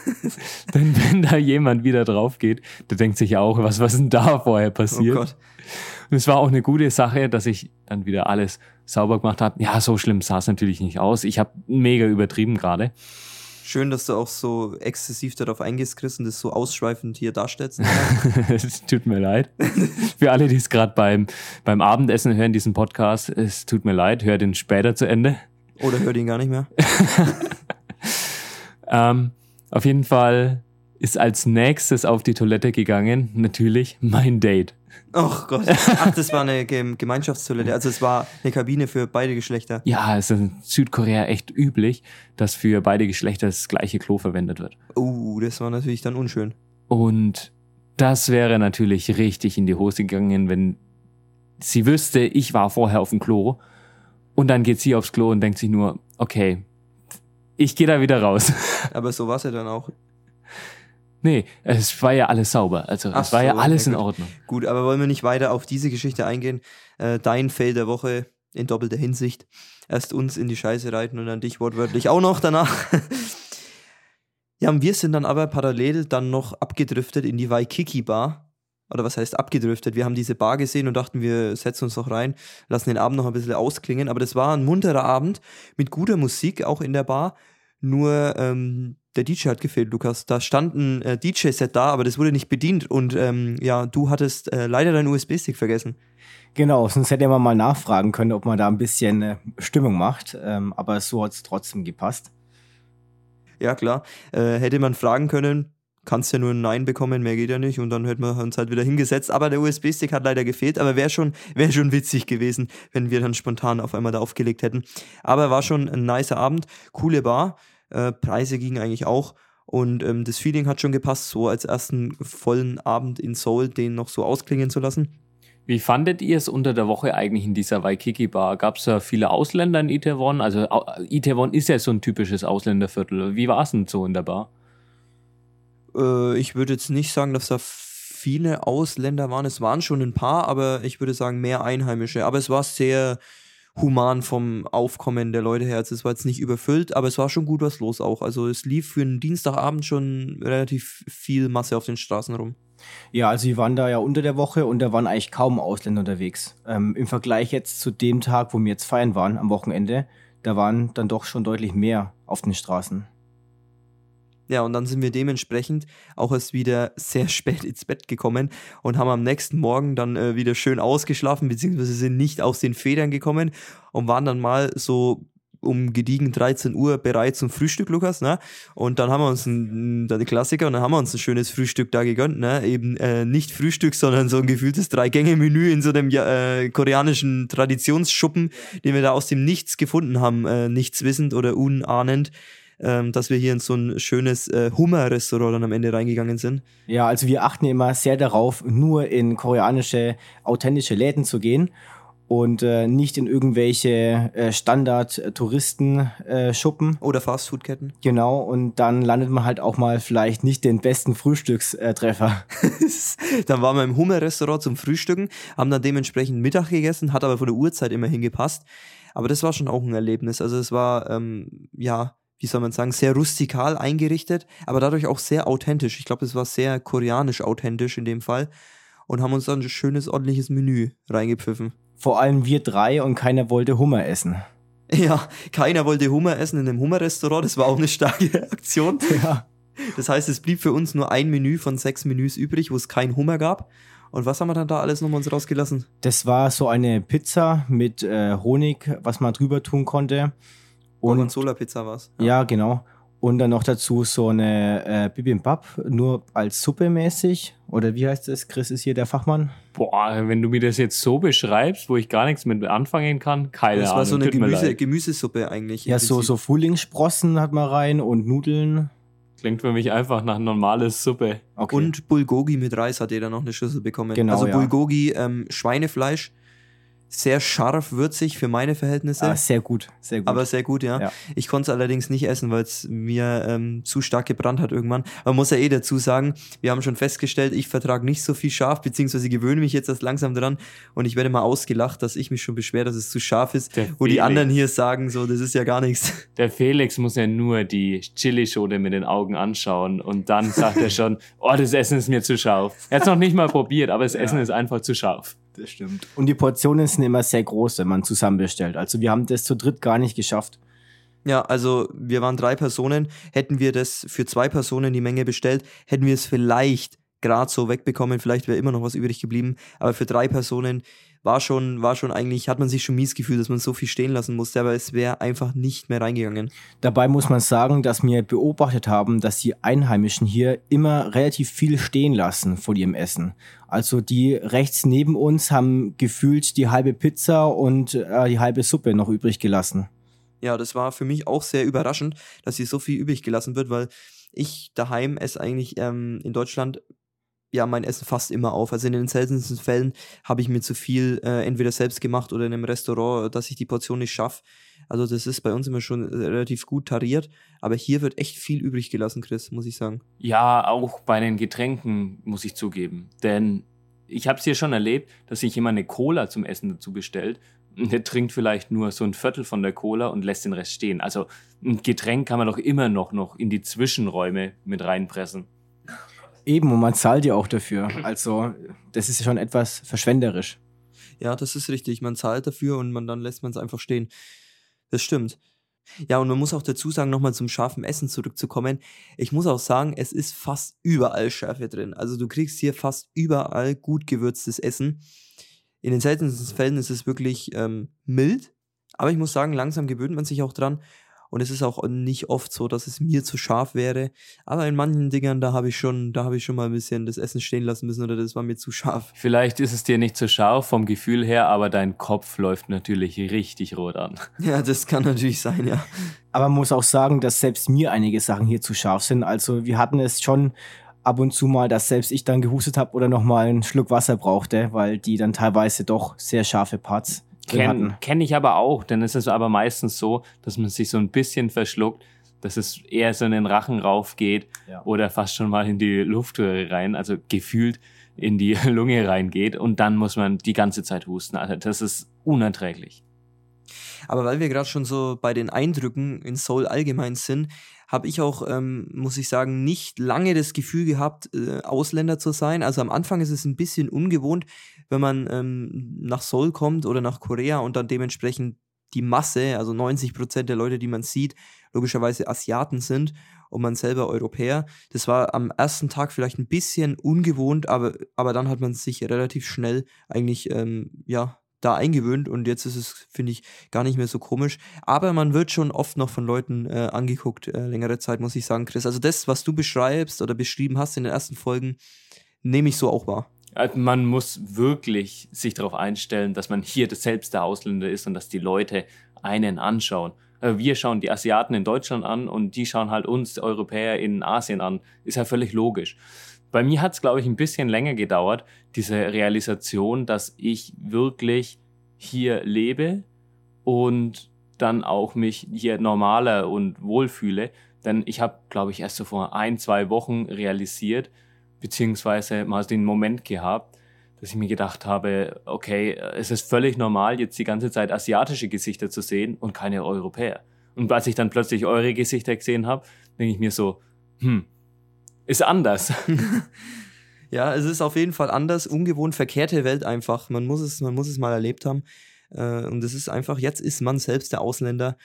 Denn wenn da jemand wieder drauf geht, der denkt sich auch, was, was denn da vorher passiert? Oh Gott. Und es war auch eine gute Sache, dass ich dann wieder alles sauber gemacht habe. Ja, so schlimm sah es natürlich nicht aus. Ich habe mega übertrieben gerade. Schön, dass du auch so exzessiv darauf eingehst, Chris, und das so ausschweifend hier darstellst. es tut mir leid. Für alle, die es gerade beim, beim Abendessen hören, diesen Podcast, es tut mir leid, hört ihn später zu Ende. Oder hört ihn gar nicht mehr. ähm, auf jeden Fall ist als nächstes auf die Toilette gegangen, natürlich mein Date. Oh Gott. Ach, das war eine Gemeinschaftstoilette. Also es war eine Kabine für beide Geschlechter. Ja, es ist in Südkorea echt üblich, dass für beide Geschlechter das gleiche Klo verwendet wird. Uh, das war natürlich dann unschön. Und das wäre natürlich richtig in die Hose gegangen, wenn sie wüsste, ich war vorher auf dem Klo und dann geht sie aufs Klo und denkt sich nur, okay, ich gehe da wieder raus. Aber so war es ja dann auch. Nee, es war ja alles sauber. Also Ach es war so, ja alles ja, in Ordnung. Gut, aber wollen wir nicht weiter auf diese Geschichte eingehen? Äh, dein Fail der Woche in doppelter Hinsicht. Erst uns in die Scheiße reiten und dann dich wortwörtlich auch noch danach. ja, und wir sind dann aber parallel dann noch abgedriftet in die Waikiki Bar. Oder was heißt abgedriftet? Wir haben diese Bar gesehen und dachten, wir setzen uns noch rein, lassen den Abend noch ein bisschen ausklingen. Aber das war ein munterer Abend mit guter Musik auch in der Bar. Nur ähm, der DJ hat gefehlt, Lukas. Da stand ein äh, DJ-Set da, aber das wurde nicht bedient und ähm, ja, du hattest äh, leider deinen USB-Stick vergessen. Genau, sonst hätte man mal nachfragen können, ob man da ein bisschen äh, Stimmung macht, ähm, aber so hat es trotzdem gepasst. Ja, klar. Äh, hätte man fragen können, kannst ja nur ein Nein bekommen, mehr geht ja nicht und dann hätten wir uns halt wieder hingesetzt. Aber der USB-Stick hat leider gefehlt, aber wäre schon, wär schon witzig gewesen, wenn wir dann spontan auf einmal da aufgelegt hätten. Aber war schon ein nicer Abend, coole Bar. Äh, Preise gingen eigentlich auch. Und ähm, das Feeling hat schon gepasst, so als ersten vollen Abend in Seoul den noch so ausklingen zu lassen. Wie fandet ihr es unter der Woche eigentlich in dieser Waikiki-Bar? Gab es da viele Ausländer in Itaewon? Also Itaewon ist ja so ein typisches Ausländerviertel. Wie war es denn so in der Bar? Äh, ich würde jetzt nicht sagen, dass da viele Ausländer waren. Es waren schon ein paar, aber ich würde sagen mehr Einheimische. Aber es war sehr human vom Aufkommen der Leute her. Also es war jetzt nicht überfüllt, aber es war schon gut was los auch. Also es lief für einen Dienstagabend schon relativ viel Masse auf den Straßen rum. Ja, also wir waren da ja unter der Woche und da waren eigentlich kaum Ausländer unterwegs. Ähm, Im Vergleich jetzt zu dem Tag, wo wir jetzt feiern waren, am Wochenende, da waren dann doch schon deutlich mehr auf den Straßen. Ja, und dann sind wir dementsprechend auch erst wieder sehr spät ins Bett gekommen und haben am nächsten Morgen dann äh, wieder schön ausgeschlafen, beziehungsweise sind nicht aus den Federn gekommen und waren dann mal so um gediegen 13 Uhr bereit zum Frühstück, Lukas, ne? Und dann haben wir uns ein, der Klassiker, und dann haben wir uns ein schönes Frühstück da gegönnt, ne? Eben äh, nicht Frühstück, sondern so ein gefühltes Drei-Gänge-Menü in so einem äh, koreanischen Traditionsschuppen, den wir da aus dem Nichts gefunden haben, äh, nichts wissend oder unahnend ähm, dass wir hier in so ein schönes äh, Hummer-Restaurant dann am Ende reingegangen sind. Ja, also wir achten immer sehr darauf, nur in koreanische, authentische Läden zu gehen und äh, nicht in irgendwelche äh, Standard-Touristen-Schuppen. Äh, Oder Fastfood-Ketten. Genau, und dann landet man halt auch mal vielleicht nicht den besten Frühstückstreffer. dann waren wir im Hummer-Restaurant zum Frühstücken, haben dann dementsprechend Mittag gegessen, hat aber von der Uhrzeit immer hingepasst. Aber das war schon auch ein Erlebnis. Also es war, ähm, ja, wie soll man sagen, sehr rustikal eingerichtet, aber dadurch auch sehr authentisch. Ich glaube, es war sehr koreanisch authentisch in dem Fall und haben uns dann ein schönes, ordentliches Menü reingepfiffen. Vor allem wir drei und keiner wollte Hummer essen. Ja, keiner wollte Hummer essen in einem Hummerrestaurant, das war auch eine starke Aktion. Ja. Das heißt, es blieb für uns nur ein Menü von sechs Menüs übrig, wo es keinen Hummer gab. Und was haben wir dann da alles nochmal uns rausgelassen? Das war so eine Pizza mit äh, Honig, was man drüber tun konnte. Und Gorgonzola-Pizza war's. ja, genau. Und dann noch dazu so eine äh, Bibimbap, nur als Suppe mäßig. Oder wie heißt das? Chris ist hier der Fachmann. Boah, wenn du mir das jetzt so beschreibst, wo ich gar nichts mit anfangen kann, keine Das Ahnung. war so eine Gemüse. Gemüsesuppe eigentlich. Ja, so, so Frühlingssprossen hat man rein und Nudeln. Klingt für mich einfach nach normales Suppe. Okay. Und Bulgogi mit Reis hat jeder noch eine Schüssel bekommen. Genau, also ja. Bulgogi, ähm, Schweinefleisch, sehr scharf, würzig für meine Verhältnisse. ah, sehr gut, sehr gut. aber sehr gut, ja. Ja. Ich konnte es allerdings nicht essen, weil es mir ähm, zu stark gebrannt hat irgendwann. Man muss ja eh dazu sagen, wir haben schon festgestellt, ich vertrage nicht so viel scharf, beziehungsweise gewöhne mich jetzt erst langsam dran und ich werde mal ausgelacht, dass ich mich schon beschwere, dass es zu scharf ist, Der wo die Felix. anderen hier sagen, so, das ist ja gar nichts. Der Felix muss ja nur die Chilischote mit den Augen anschauen und dann sagt er schon, oh, das Essen ist mir zu scharf. Er hat es noch nicht mal probiert, aber das Essen ist einfach zu scharf. Das stimmt. Und die Portionen sind immer sehr groß, wenn man zusammen bestellt. Also wir haben das zu dritt gar nicht geschafft. Ja, also wir waren drei Personen. Hätten wir das für zwei Personen die Menge bestellt, hätten wir es vielleicht gerade so wegbekommen. Vielleicht wäre immer noch was übrig geblieben. Aber für drei Personen war schon, war schon eigentlich, hat man sich schon mies gefühlt, dass man so viel stehen lassen musste. Aber es wäre einfach nicht mehr reingegangen. Dabei muss man sagen, dass wir beobachtet haben, dass die Einheimischen hier immer relativ viel stehen lassen von ihrem Essen. Also die rechts neben uns haben gefühlt die halbe Pizza und äh, die halbe Suppe noch übrig gelassen. Ja, das war für mich auch sehr überraschend, dass hier so viel übrig gelassen wird, weil ich daheim esse eigentlich ähm, in Deutschland ja mein Essen fast immer auf. Also in den seltensten Fällen habe ich mir zu viel äh, entweder selbst gemacht oder in einem Restaurant, dass ich die Portion nicht schaffe. Also das ist bei uns immer schon äh, relativ gut tariert, aber hier wird echt viel übrig gelassen, Chris, muss ich sagen. Ja, auch bei den Getränken muss ich zugeben. Denn ich habe es hier schon erlebt, dass sich jemand eine Cola zum Essen dazu bestellt. Und der trinkt vielleicht nur so ein Viertel von der Cola und lässt den Rest stehen. Also ein Getränk kann man doch immer noch, noch in die Zwischenräume mit reinpressen. Eben, und man zahlt ja auch dafür. Also das ist schon etwas verschwenderisch. Ja, das ist richtig. Man zahlt dafür und man dann lässt man es einfach stehen. Das stimmt. Ja, und man muss auch dazu sagen, nochmal zum scharfen Essen zurückzukommen. Ich muss auch sagen, es ist fast überall Schärfe drin. Also du kriegst hier fast überall gut gewürztes Essen. In den seltensten Fällen ist es wirklich ähm, mild, aber ich muss sagen, langsam gewöhnt man sich auch dran. Und es ist auch nicht oft so, dass es mir zu scharf wäre. Aber in manchen Dingern, da habe ich schon, da habe ich schon mal ein bisschen das Essen stehen lassen müssen oder das war mir zu scharf. Vielleicht ist es dir nicht so scharf vom Gefühl her, aber dein Kopf läuft natürlich richtig rot an. Ja, das kann natürlich sein, ja. Aber man muss auch sagen, dass selbst mir einige Sachen hier zu scharf sind. Also wir hatten es schon ab und zu mal, dass selbst ich dann gehustet habe oder noch mal einen Schluck Wasser brauchte, weil die dann teilweise doch sehr scharfe Parts Kenne kenn ich aber auch, denn es ist aber meistens so, dass man sich so ein bisschen verschluckt, dass es eher so in den Rachen raufgeht Ja. oder fast schon mal in die Luftröhre rein, also gefühlt in die Lunge reingeht und dann muss man die ganze Zeit husten. Also das ist unerträglich. Aber weil wir gerade schon so bei den Eindrücken in Seoul allgemein sind, habe ich auch, ähm, muss ich sagen, nicht lange das Gefühl gehabt, äh, Ausländer zu sein. Also am Anfang ist es ein bisschen ungewohnt, wenn man ähm, nach Seoul kommt oder nach Korea und dann dementsprechend die Masse, also 90 Prozent der Leute, die man sieht, logischerweise Asiaten sind und man selber Europäer. Das war am ersten Tag vielleicht ein bisschen ungewohnt, aber, aber dann hat man sich relativ schnell eigentlich, ähm, ja, da eingewöhnt und jetzt ist es, finde ich, gar nicht mehr so komisch. Aber man wird schon oft noch von Leuten äh, angeguckt, äh, längere Zeit, muss ich sagen, Chris. Also das, was du beschreibst oder beschrieben hast in den ersten Folgen, nehme ich so auch wahr. Also man muss wirklich sich darauf einstellen, dass man hier selbst der Ausländer ist und dass die Leute einen anschauen. Äh, Wir schauen die Asiaten in Deutschland an und die schauen halt uns Europäer in Asien an. Ist ja völlig logisch. Bei mir hat es, glaube ich, ein bisschen länger gedauert, diese Realisation, dass ich wirklich hier lebe und dann auch mich hier normaler und wohlfühle. Denn ich habe, glaube ich, erst so vor ein, zwei Wochen realisiert, beziehungsweise mal den Moment gehabt, dass ich mir gedacht habe, okay, es ist völlig normal, jetzt die ganze Zeit asiatische Gesichter zu sehen und keine Europäer. Und als ich dann plötzlich eure Gesichter gesehen habe, denke ich mir so, hm, ist anders. Ja, es ist auf jeden Fall anders, ungewohnt, verkehrte Welt einfach. Man muss es, man muss es mal erlebt haben. Äh, und es ist einfach, jetzt ist man selbst der Ausländer.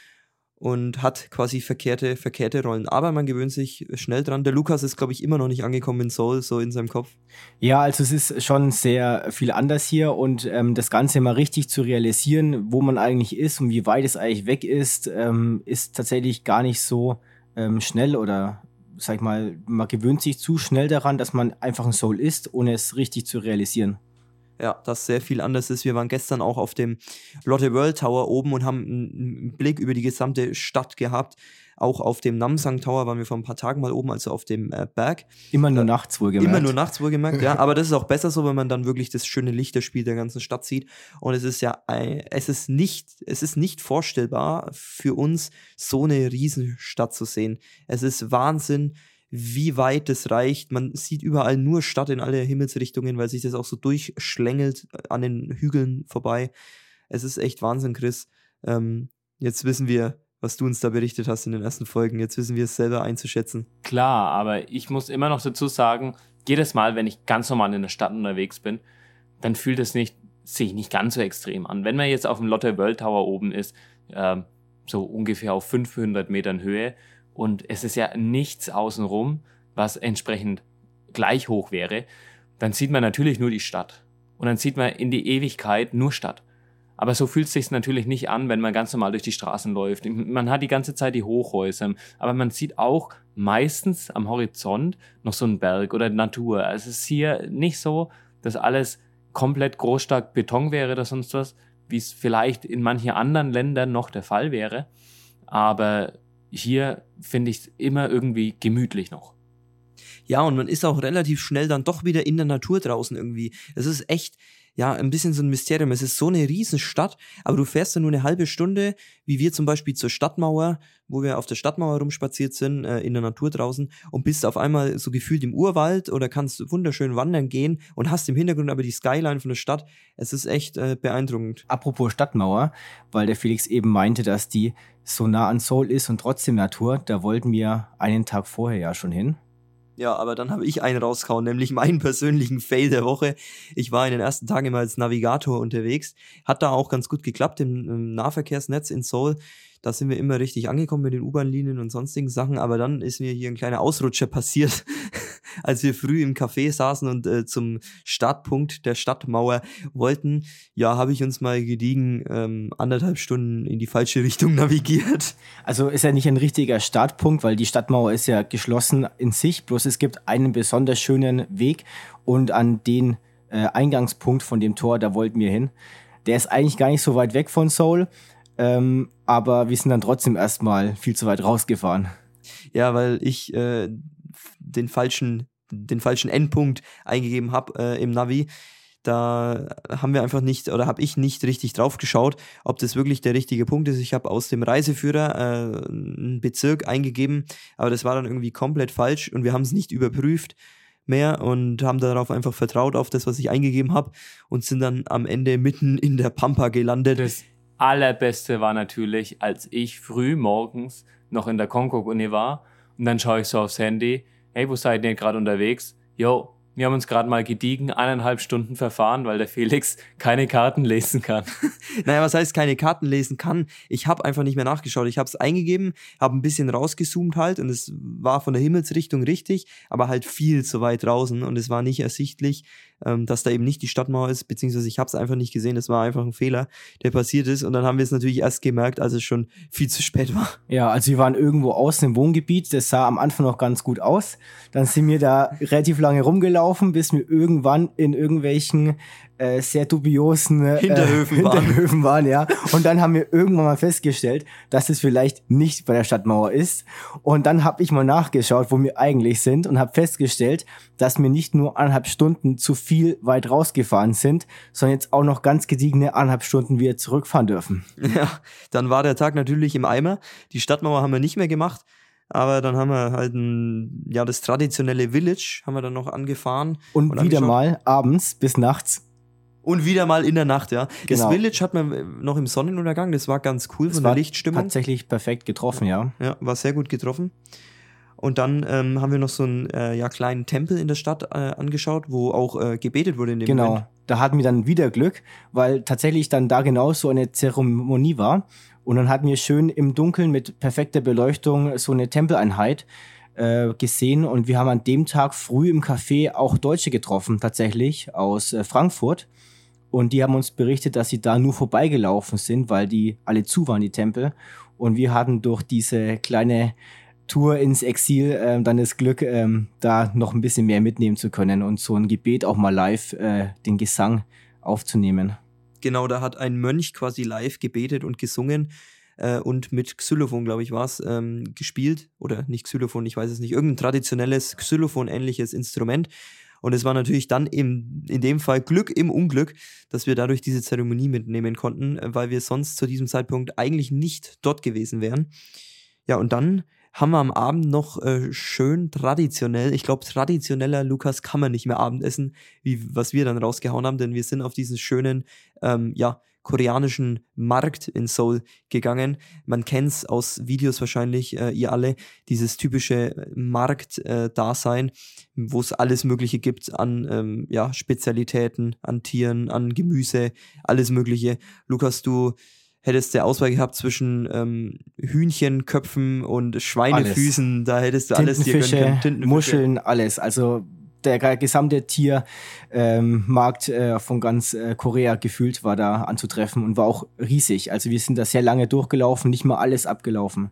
und hat quasi verkehrte, verkehrte Rollen. Aber man gewöhnt sich schnell dran. Der Lukas ist, glaube ich, immer noch nicht angekommen in Soul, so in seinem Kopf. Ja, also es ist schon sehr viel anders hier und ähm, das Ganze mal richtig zu realisieren, wo man eigentlich ist und wie weit es eigentlich weg ist, ähm, ist tatsächlich gar nicht so ähm, schnell oder sag ich mal, man gewöhnt sich zu schnell daran, dass man einfach ein Soul ist, ohne es richtig zu realisieren. Ja, das sehr viel anders ist. Wir waren gestern auch auf dem Lotte World Tower oben und haben einen Blick über die gesamte Stadt gehabt. Auch auf dem Namsang Tower waren wir vor ein paar Tagen mal oben, also auf dem äh, Berg. Immer nur äh, nachts wohlgemerkt. Immer nur nachts wohlgemerkt, ja. Aber das ist auch besser so, wenn man dann wirklich das schöne Lichterspiel der ganzen Stadt sieht. Und es ist ja, es ist nicht, es ist nicht vorstellbar für uns, so eine Riesenstadt zu sehen. Es ist Wahnsinn wie weit es reicht. Man sieht überall nur Stadt in alle Himmelsrichtungen, weil sich das auch so durchschlängelt äh, an den Hügeln vorbei. Es ist echt Wahnsinn, Chris. Ähm, jetzt wissen wir, was du uns da berichtet hast in den ersten Folgen. Jetzt wissen wir es selber einzuschätzen. Klar, aber ich muss immer noch dazu sagen, jedes Mal, wenn ich ganz normal in der Stadt unterwegs bin, dann fühlt es nicht, sich nicht ganz so extrem an. Wenn man jetzt auf dem Lotte World Tower oben ist, äh, so ungefähr auf 500 Metern Höhe und es ist ja nichts außenrum, was entsprechend gleich hoch wäre, dann sieht man natürlich nur die Stadt. Und dann sieht man in die Ewigkeit nur Stadt. Aber so fühlt es sich natürlich nicht an, wenn man ganz normal durch die Straßen läuft. Man hat die ganze Zeit die Hochhäuser, aber man sieht auch meistens am Horizont noch so einen Berg oder Natur. Also es ist hier nicht so, dass alles komplett großstark Beton wäre oder sonst was, wie es vielleicht in manchen anderen Ländern noch der Fall wäre. Aber hier finde ich es immer irgendwie gemütlich noch. Ja, und man ist auch relativ schnell dann doch wieder in der Natur draußen irgendwie. Es ist echt, ja, ein bisschen so ein Mysterium. Es ist so eine Riesenstadt, aber du fährst da nur eine halbe Stunde, wie wir zum Beispiel zur Stadtmauer, wo wir auf der Stadtmauer rumspaziert sind, äh, in der Natur draußen und bist auf einmal so gefühlt im Urwald oder kannst wunderschön wandern gehen und hast im Hintergrund aber die Skyline von der Stadt. Es ist echt äh, beeindruckend. Apropos Stadtmauer, weil der Felix eben meinte, dass die so nah an Seoul ist und trotzdem Natur, da wollten wir einen Tag vorher ja schon hin. Ja, aber dann habe ich einen rausgehauen, nämlich meinen persönlichen Fail der Woche. Ich war in den ersten Tagen immer als Navigator unterwegs. Hat da auch ganz gut geklappt im, im Nahverkehrsnetz in Seoul. Da sind wir immer richtig angekommen mit den U-Bahn-Linien und sonstigen Sachen. Aber dann ist mir hier ein kleiner Ausrutscher passiert, als wir früh im Café saßen und äh, zum Startpunkt der Stadtmauer wollten. Ja, habe ich uns mal gediegen ähm, anderthalb Stunden in die falsche Richtung navigiert. Also ist ja nicht ein richtiger Startpunkt, weil die Stadtmauer ist ja geschlossen in sich. Bloß es gibt einen besonders schönen Weg und an den äh, Eingangspunkt von dem Tor, da wollten wir hin. Der ist eigentlich gar nicht so weit weg von Seoul, ähm, aber wir sind dann trotzdem erstmal viel zu weit rausgefahren. Ja, weil ich äh, den falschen den falschen Endpunkt eingegeben habe äh, im Navi. Da haben wir einfach nicht oder habe ich nicht richtig drauf geschaut, ob das wirklich der richtige Punkt ist. Ich habe aus dem Reiseführer äh, einen Bezirk eingegeben, aber das war dann irgendwie komplett falsch und wir haben es nicht überprüft mehr und haben darauf einfach vertraut auf das, was ich eingegeben habe und sind dann am Ende mitten in der Pampa gelandet. Das allerbeste war natürlich, als ich früh morgens noch in der Konkok-Uni war und dann schaue ich so aufs Handy, hey, wo seid ihr gerade unterwegs? Jo, wir haben uns gerade mal gediegen eineinhalb Stunden verfahren, weil der Felix keine Karten lesen kann. naja, was heißt keine Karten lesen kann? Ich habe einfach nicht mehr nachgeschaut. Ich habe es eingegeben, habe ein bisschen rausgezoomt halt und es war von der Himmelsrichtung richtig, aber halt viel zu weit draußen und es war nicht ersichtlich, ähm, dass da eben nicht die Stadtmauer ist, beziehungsweise ich habe es einfach nicht gesehen. Das war einfach ein Fehler, der passiert ist und dann haben wir es natürlich erst gemerkt, als es schon viel zu spät war. Ja, also wir waren irgendwo außen im Wohngebiet. Das sah am Anfang noch ganz gut aus. Dann sind wir da relativ lange rumgelaufen gelaufen, bis wir irgendwann in irgendwelchen äh, sehr dubiosen äh, Hinterhöfen, Hinterhöfen waren. waren. ja. Und dann haben wir irgendwann mal festgestellt, dass es vielleicht nicht bei der Stadtmauer ist. Und dann habe ich mal nachgeschaut, wo wir eigentlich sind und habe festgestellt, dass wir nicht nur anderthalb Stunden zu viel weit rausgefahren sind, sondern jetzt auch noch ganz gediegene anderthalb Stunden wieder zurückfahren dürfen. Ja, dann war der Tag natürlich im Eimer. Die Stadtmauer haben wir nicht mehr gemacht. Aber dann haben wir halt ein, ja, das traditionelle Village haben wir dann noch angefahren. Und, und wieder mal abends bis nachts. Und wieder mal in der Nacht, ja. Genau. Das Village hat man noch im Sonnenuntergang, das war ganz cool das von der Lichtstimmung. Tatsächlich perfekt getroffen, ja. Ja, war sehr gut getroffen. Und dann ähm, haben wir noch so einen äh, ja, kleinen Tempel in der Stadt äh, angeschaut, wo auch äh, gebetet wurde in dem genau. Moment. Da hatten wir dann wieder Glück, weil tatsächlich dann da genau so eine Zeremonie war. Und dann hatten wir schön im Dunkeln mit perfekter Beleuchtung so eine Tempeleinheit äh, gesehen. Und wir haben an dem Tag früh im Café auch Deutsche getroffen, tatsächlich aus äh, Frankfurt. Und die haben uns berichtet, dass sie da nur vorbeigelaufen sind, weil die alle zu waren, die Tempel. Und wir hatten durch diese kleine Tour ins Exil ähm, dann das Glück, ähm, da noch ein bisschen mehr mitnehmen zu können und so ein Gebet auch mal live äh, den Gesang aufzunehmen. Genau, da hat ein Mönch quasi live gebetet und gesungen äh, und mit Xylophon, glaube ich, war es, ähm, gespielt. Oder nicht Xylophon, ich weiß es nicht. Irgendein traditionelles Xylophon-ähnliches Instrument. Und es war natürlich dann im, in dem Fall Glück im Unglück, dass wir dadurch diese Zeremonie mitnehmen konnten, weil wir sonst zu diesem Zeitpunkt eigentlich nicht dort gewesen wären. Ja, und dann haben wir am Abend noch äh, schön traditionell, ich glaube traditioneller Lukas kann man nicht mehr Abendessen, wie was wir dann rausgehauen haben, denn wir sind auf diesen schönen, ähm, ja, koreanischen Markt in Seoul gegangen. Man kennt's aus Videos wahrscheinlich, äh, ihr alle, dieses typische Markt-Dasein, äh, wo es alles Mögliche gibt an ähm, ja, Spezialitäten, an Tieren, an Gemüse, alles Mögliche. Lukas, du hättest du Auswahl gehabt zwischen ähm, Hühnchenköpfen und Schweinefüßen, alles. da hättest du alles dir gönnen können. Muscheln, alles. Also der gesamte Tiermarkt ähm, äh, von ganz äh, Korea gefühlt war da anzutreffen und war auch riesig. Also wir sind da sehr lange durchgelaufen, nicht mal alles abgelaufen.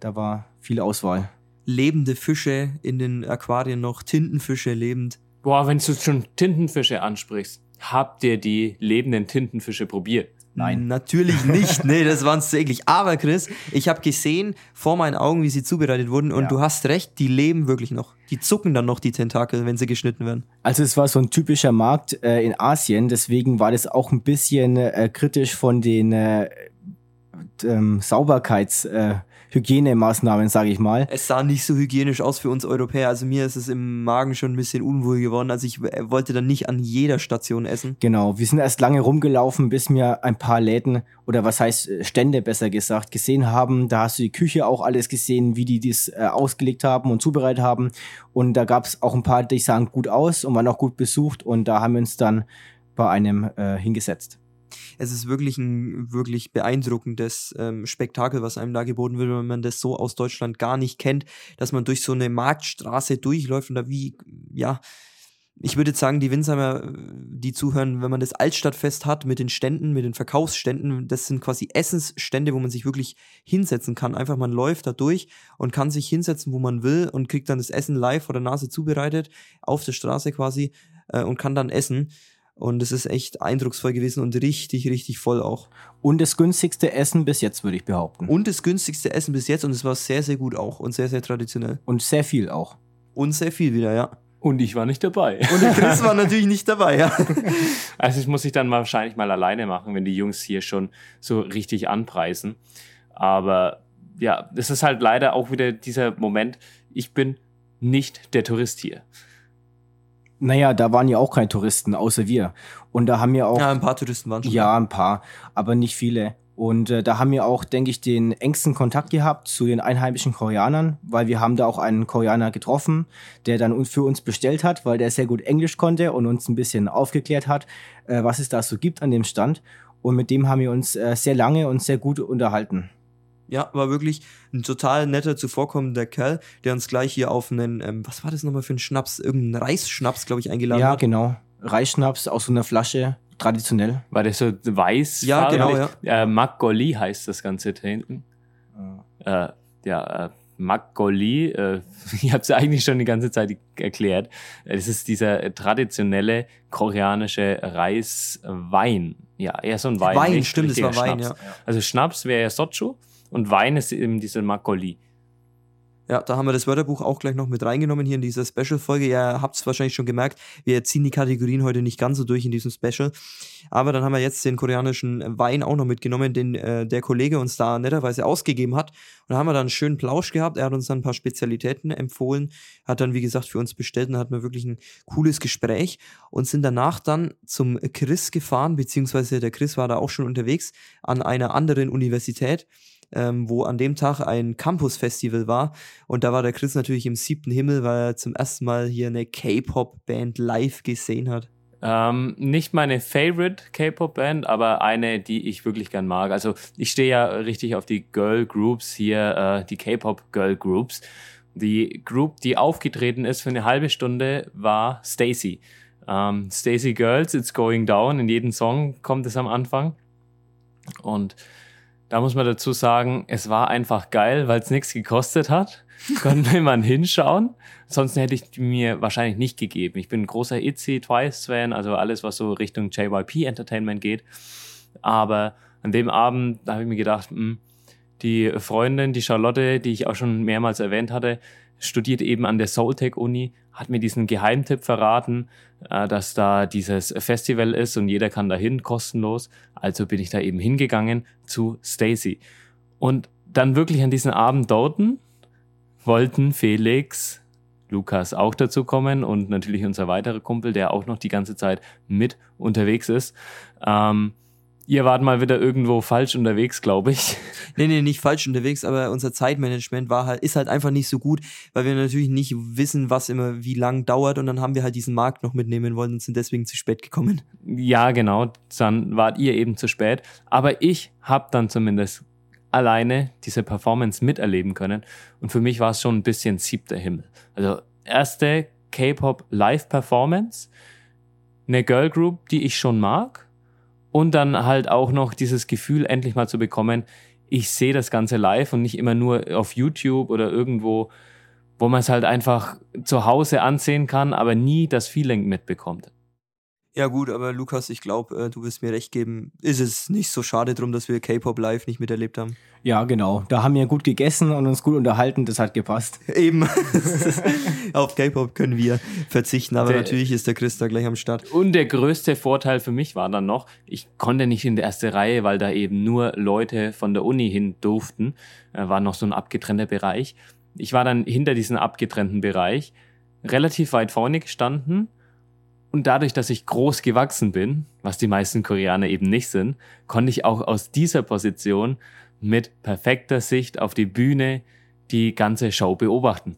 Da war viel Auswahl. Lebende Fische in den Aquarien noch, Tintenfische lebend. Boah, wenn du schon Tintenfische ansprichst, habt ihr die lebenden Tintenfische probiert? Nein. Natürlich nicht. Nee, das waren zu eklig. Aber Chris, ich habe gesehen vor meinen Augen, wie sie zubereitet wurden und ja. du hast recht, die leben wirklich noch. Die zucken dann noch die Tentakel, wenn sie geschnitten werden. Also es war so ein typischer Markt äh, in Asien, deswegen war das auch ein bisschen äh, kritisch von den äh, ähm, Sauberkeits äh, Hygienemaßnahmen, sage ich mal. Es sah nicht so hygienisch aus für uns Europäer. Also mir ist es im Magen schon ein bisschen unwohl geworden. Also ich wollte dann nicht an jeder Station essen. Genau, wir sind erst lange rumgelaufen, bis wir ein paar Läden oder was heißt äh, Stände besser gesagt gesehen haben. Da hast du die Küche auch alles gesehen, wie die das äh, ausgelegt haben und zubereitet haben. Und da gab es auch ein paar, die sahen gut aus und waren auch gut besucht. Und da haben wir uns dann bei einem äh, hingesetzt es ist wirklich ein wirklich beeindruckendes ähm, Spektakel, was einem da geboten wird, wenn man das so aus Deutschland gar nicht kennt, dass man durch so eine Marktstraße durchläuft und da wie, ja, ich würde sagen, die Winsheimer, die zuhören, wenn man das Altstadtfest hat mit den Ständen, mit den Verkaufsständen, das sind quasi Essensstände, wo man sich wirklich hinsetzen kann. Einfach man läuft da durch und kann sich hinsetzen, wo man will und kriegt dann das Essen live vor der Nase zubereitet, auf der Straße quasi äh, und kann dann essen. Und es ist echt eindrucksvoll gewesen und richtig, richtig voll auch. Und das günstigste Essen bis jetzt, würde ich behaupten. Und das günstigste Essen bis jetzt und es war sehr, sehr gut auch und sehr, sehr traditionell. Und sehr viel auch. Und sehr viel wieder, ja. Und ich war nicht dabei. Und der Chris war natürlich nicht dabei, ja. Also ich muss ich dann wahrscheinlich mal alleine machen, wenn die Jungs hier schon so richtig anpreisen. Aber ja, das ist halt leider auch wieder dieser Moment, ich bin nicht der Tourist hier. Naja, da waren ja auch keine Touristen, außer wir. Und da haben wir auch. Ja, ein paar Touristen waren schon. Ja, ein paar, aber nicht viele. Und äh, da haben wir auch, denke ich, den engsten Kontakt gehabt zu den einheimischen Koreanern, weil wir haben da auch einen Koreaner getroffen, der dann für uns bestellt hat, weil der sehr gut Englisch konnte und uns ein bisschen aufgeklärt hat, äh, was es da so gibt an dem Stand. Und mit dem haben wir uns äh, sehr lange und sehr gut unterhalten. Ja, war wirklich ein total netter, zuvorkommender Kerl, der uns gleich hier auf einen, ähm, was war das nochmal für ein Schnaps? Irgendeinen Reisschnaps, glaube ich, eingeladen ja, hat. Ja, genau. Reisschnaps aus so einer Flasche, traditionell. War der so weiß? Ja, genau, ja. Äh, Makgoli heißt das Ganze da hinten. Oh. Äh, ja, äh, Makgoli, äh, ich habe es ja eigentlich schon die ganze Zeit erklärt. Es ist dieser traditionelle koreanische Reiswein. Ja, eher so ein Wein. Wein, stimmt, es war Wein, ja. Also Schnaps wäre ja Sochu und Wein ist eben diese Makoli. Ja, da haben wir das Wörterbuch auch gleich noch mit reingenommen hier in dieser Special-Folge. Ihr habt es wahrscheinlich schon gemerkt, wir ziehen die Kategorien heute nicht ganz so durch in diesem Special. Aber dann haben wir jetzt den koreanischen Wein auch noch mitgenommen, den äh, der Kollege uns da netterweise ausgegeben hat. Und da haben wir dann einen schönen Plausch gehabt. Er hat uns dann ein paar Spezialitäten empfohlen, hat dann, wie gesagt, für uns bestellt und hatten wir wirklich ein cooles Gespräch und sind danach dann zum Chris gefahren, beziehungsweise der Chris war da auch schon unterwegs an einer anderen Universität ähm, wo an dem Tag ein Campus-Festival war. Und da war der Chris natürlich im siebten Himmel, weil er zum ersten Mal hier eine K-Pop-Band live gesehen hat. Ähm, nicht meine Favorite K-Pop-Band, aber eine, die ich wirklich gern mag. Also ich stehe ja richtig auf die Girl Groups hier, äh, die K-Pop Girl Groups. Die Group, die aufgetreten ist für eine halbe Stunde, war Stacy. Ähm, Stacy Girls, It's Going Down. In jedem Song kommt es am Anfang. Und da muss man dazu sagen, es war einfach geil, weil es nichts gekostet hat. Konnte man hinschauen. Sonst hätte ich mir wahrscheinlich nicht gegeben. Ich bin ein großer Itzy Twice-Fan, also alles, was so Richtung JYP Entertainment geht. Aber an dem Abend, da habe ich mir gedacht, mh, hm, die Freundin, die Charlotte, die ich auch schon mehrmals erwähnt hatte, studiert eben an der Soultech Uni, hat mir diesen Geheimtipp verraten, äh, dass da dieses Festival ist und jeder kann dahin kostenlos. Also bin ich da eben hingegangen zu Stacy. Und dann wirklich an diesem Abend dorten wollten Felix, Lukas auch dazu kommen und natürlich unser weiterer Kumpel, der auch noch die ganze Zeit mit unterwegs ist. Ähm, ihr wart mal wieder irgendwo falsch unterwegs, glaube ich. Nee, nee, nicht falsch unterwegs, aber unser Zeitmanagement war halt, ist halt einfach nicht so gut, weil wir natürlich nicht wissen, was immer wie lang dauert und dann haben wir halt diesen Markt noch mitnehmen wollen und sind deswegen zu spät gekommen. Ja, genau, dann wart ihr eben zu spät, aber ich habe dann zumindest alleine diese Performance miterleben können und für mich war es schon ein bisschen siebter Himmel. Also erste K-Pop Live Performance, eine Girl Group, die ich schon mag und dann halt auch noch dieses Gefühl endlich mal zu bekommen, ich sehe das Ganze live und nicht immer nur auf YouTube oder irgendwo, wo man es halt einfach zu Hause ansehen kann, aber nie das Feeling mitbekommt. Ja gut, aber Lukas, ich glaube, äh, du wirst mir recht geben, ist es nicht so schade drum, dass wir K-Pop live nicht miterlebt haben. Ja, genau. Da haben wir gut gegessen und uns gut unterhalten, das hat gepasst. Eben. Auf K-Pop können wir verzichten, aber der, natürlich ist der Chris da gleich am Start. Und der größte Vorteil für mich war dann noch, ich konnte nicht in der erste Reihe, weil da eben nur Leute von der Uni hin durften. Äh, war noch so ein abgetrennter Bereich. Ich war dann hinter diesem abgetrennten Bereich relativ weit vorne gestanden und dadurch, dass ich groß gewachsen bin, was die meisten Koreaner eben nicht sind, konnte ich auch aus dieser Position mit perfekter Sicht auf die Bühne die ganze Show beobachten.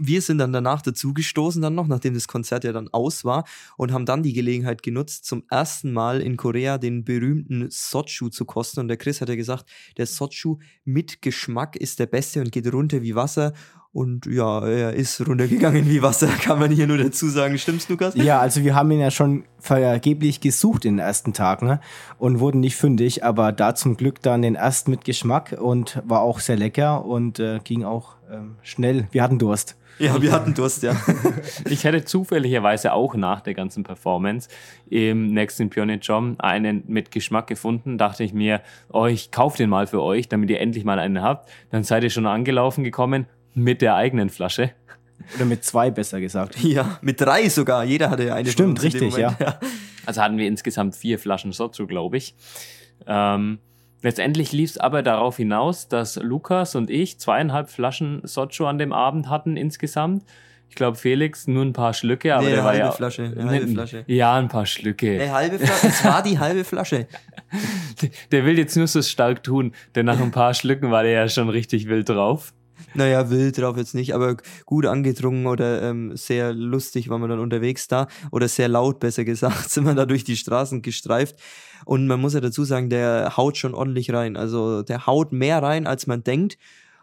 Wir sind dann danach dazugestoßen, dann noch, nachdem das Konzert ja dann aus war, und haben dann die Gelegenheit genutzt, zum ersten Mal in Korea den berühmten Sochu zu kosten. Und der Chris hat ja gesagt, der Sochu mit Geschmack ist der beste und geht runter wie Wasser. Und ja, er ist runtergegangen wie Wasser, kann man hier nur dazu sagen. Stimmt's, Lukas? Ja, also wir haben ihn ja schon vergeblich gesucht in den ersten Tagen ne? und wurden nicht fündig, aber da zum Glück dann den ersten mit Geschmack und war auch sehr lecker und äh, ging auch ähm, schnell. Wir hatten Durst. Ja, wir hatten Durst, ja. ich hätte zufälligerweise auch nach der ganzen Performance im nächsten Pyeongchang einen mit Geschmack gefunden. Dachte ich mir, oh, ich kaufe den mal für euch, damit ihr endlich mal einen habt. Dann seid ihr schon angelaufen gekommen mit der eigenen Flasche. Oder mit zwei, besser gesagt. Ja, mit drei sogar. Jeder hatte ja eine. Stimmt, richtig, ja. ja. Also hatten wir insgesamt vier Flaschen Sozu, glaube ich. Ähm, letztendlich lief es aber darauf hinaus, dass Lukas und ich zweieinhalb Flaschen Sochu an dem Abend hatten insgesamt. Ich glaube, Felix nur ein paar Schlücke, aber nee, der war halbe ja. Flasche, eine halbe Flasche. Ja, ein paar Schlücke. Eine halbe Flasche. Es war die halbe Flasche. Der will jetzt nur so stark tun, denn nach ein paar Schlücken war der ja schon richtig wild drauf. Naja, wild drauf jetzt nicht, aber gut angedrungen oder ähm, sehr lustig war man dann unterwegs da oder sehr laut, besser gesagt, sind wir da durch die Straßen gestreift. Und man muss ja dazu sagen, der haut schon ordentlich rein. Also der haut mehr rein, als man denkt.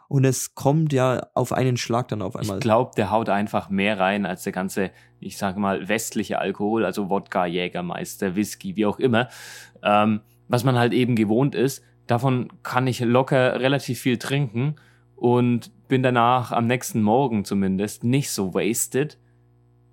Und es kommt ja auf einen Schlag dann auf einmal. Ich glaube, der haut einfach mehr rein als der ganze, ich sage mal, westliche Alkohol, also Wodka, Jägermeister, Whisky, wie auch immer. Ähm, was man halt eben gewohnt ist, davon kann ich locker relativ viel trinken und bin danach am nächsten Morgen zumindest nicht so wasted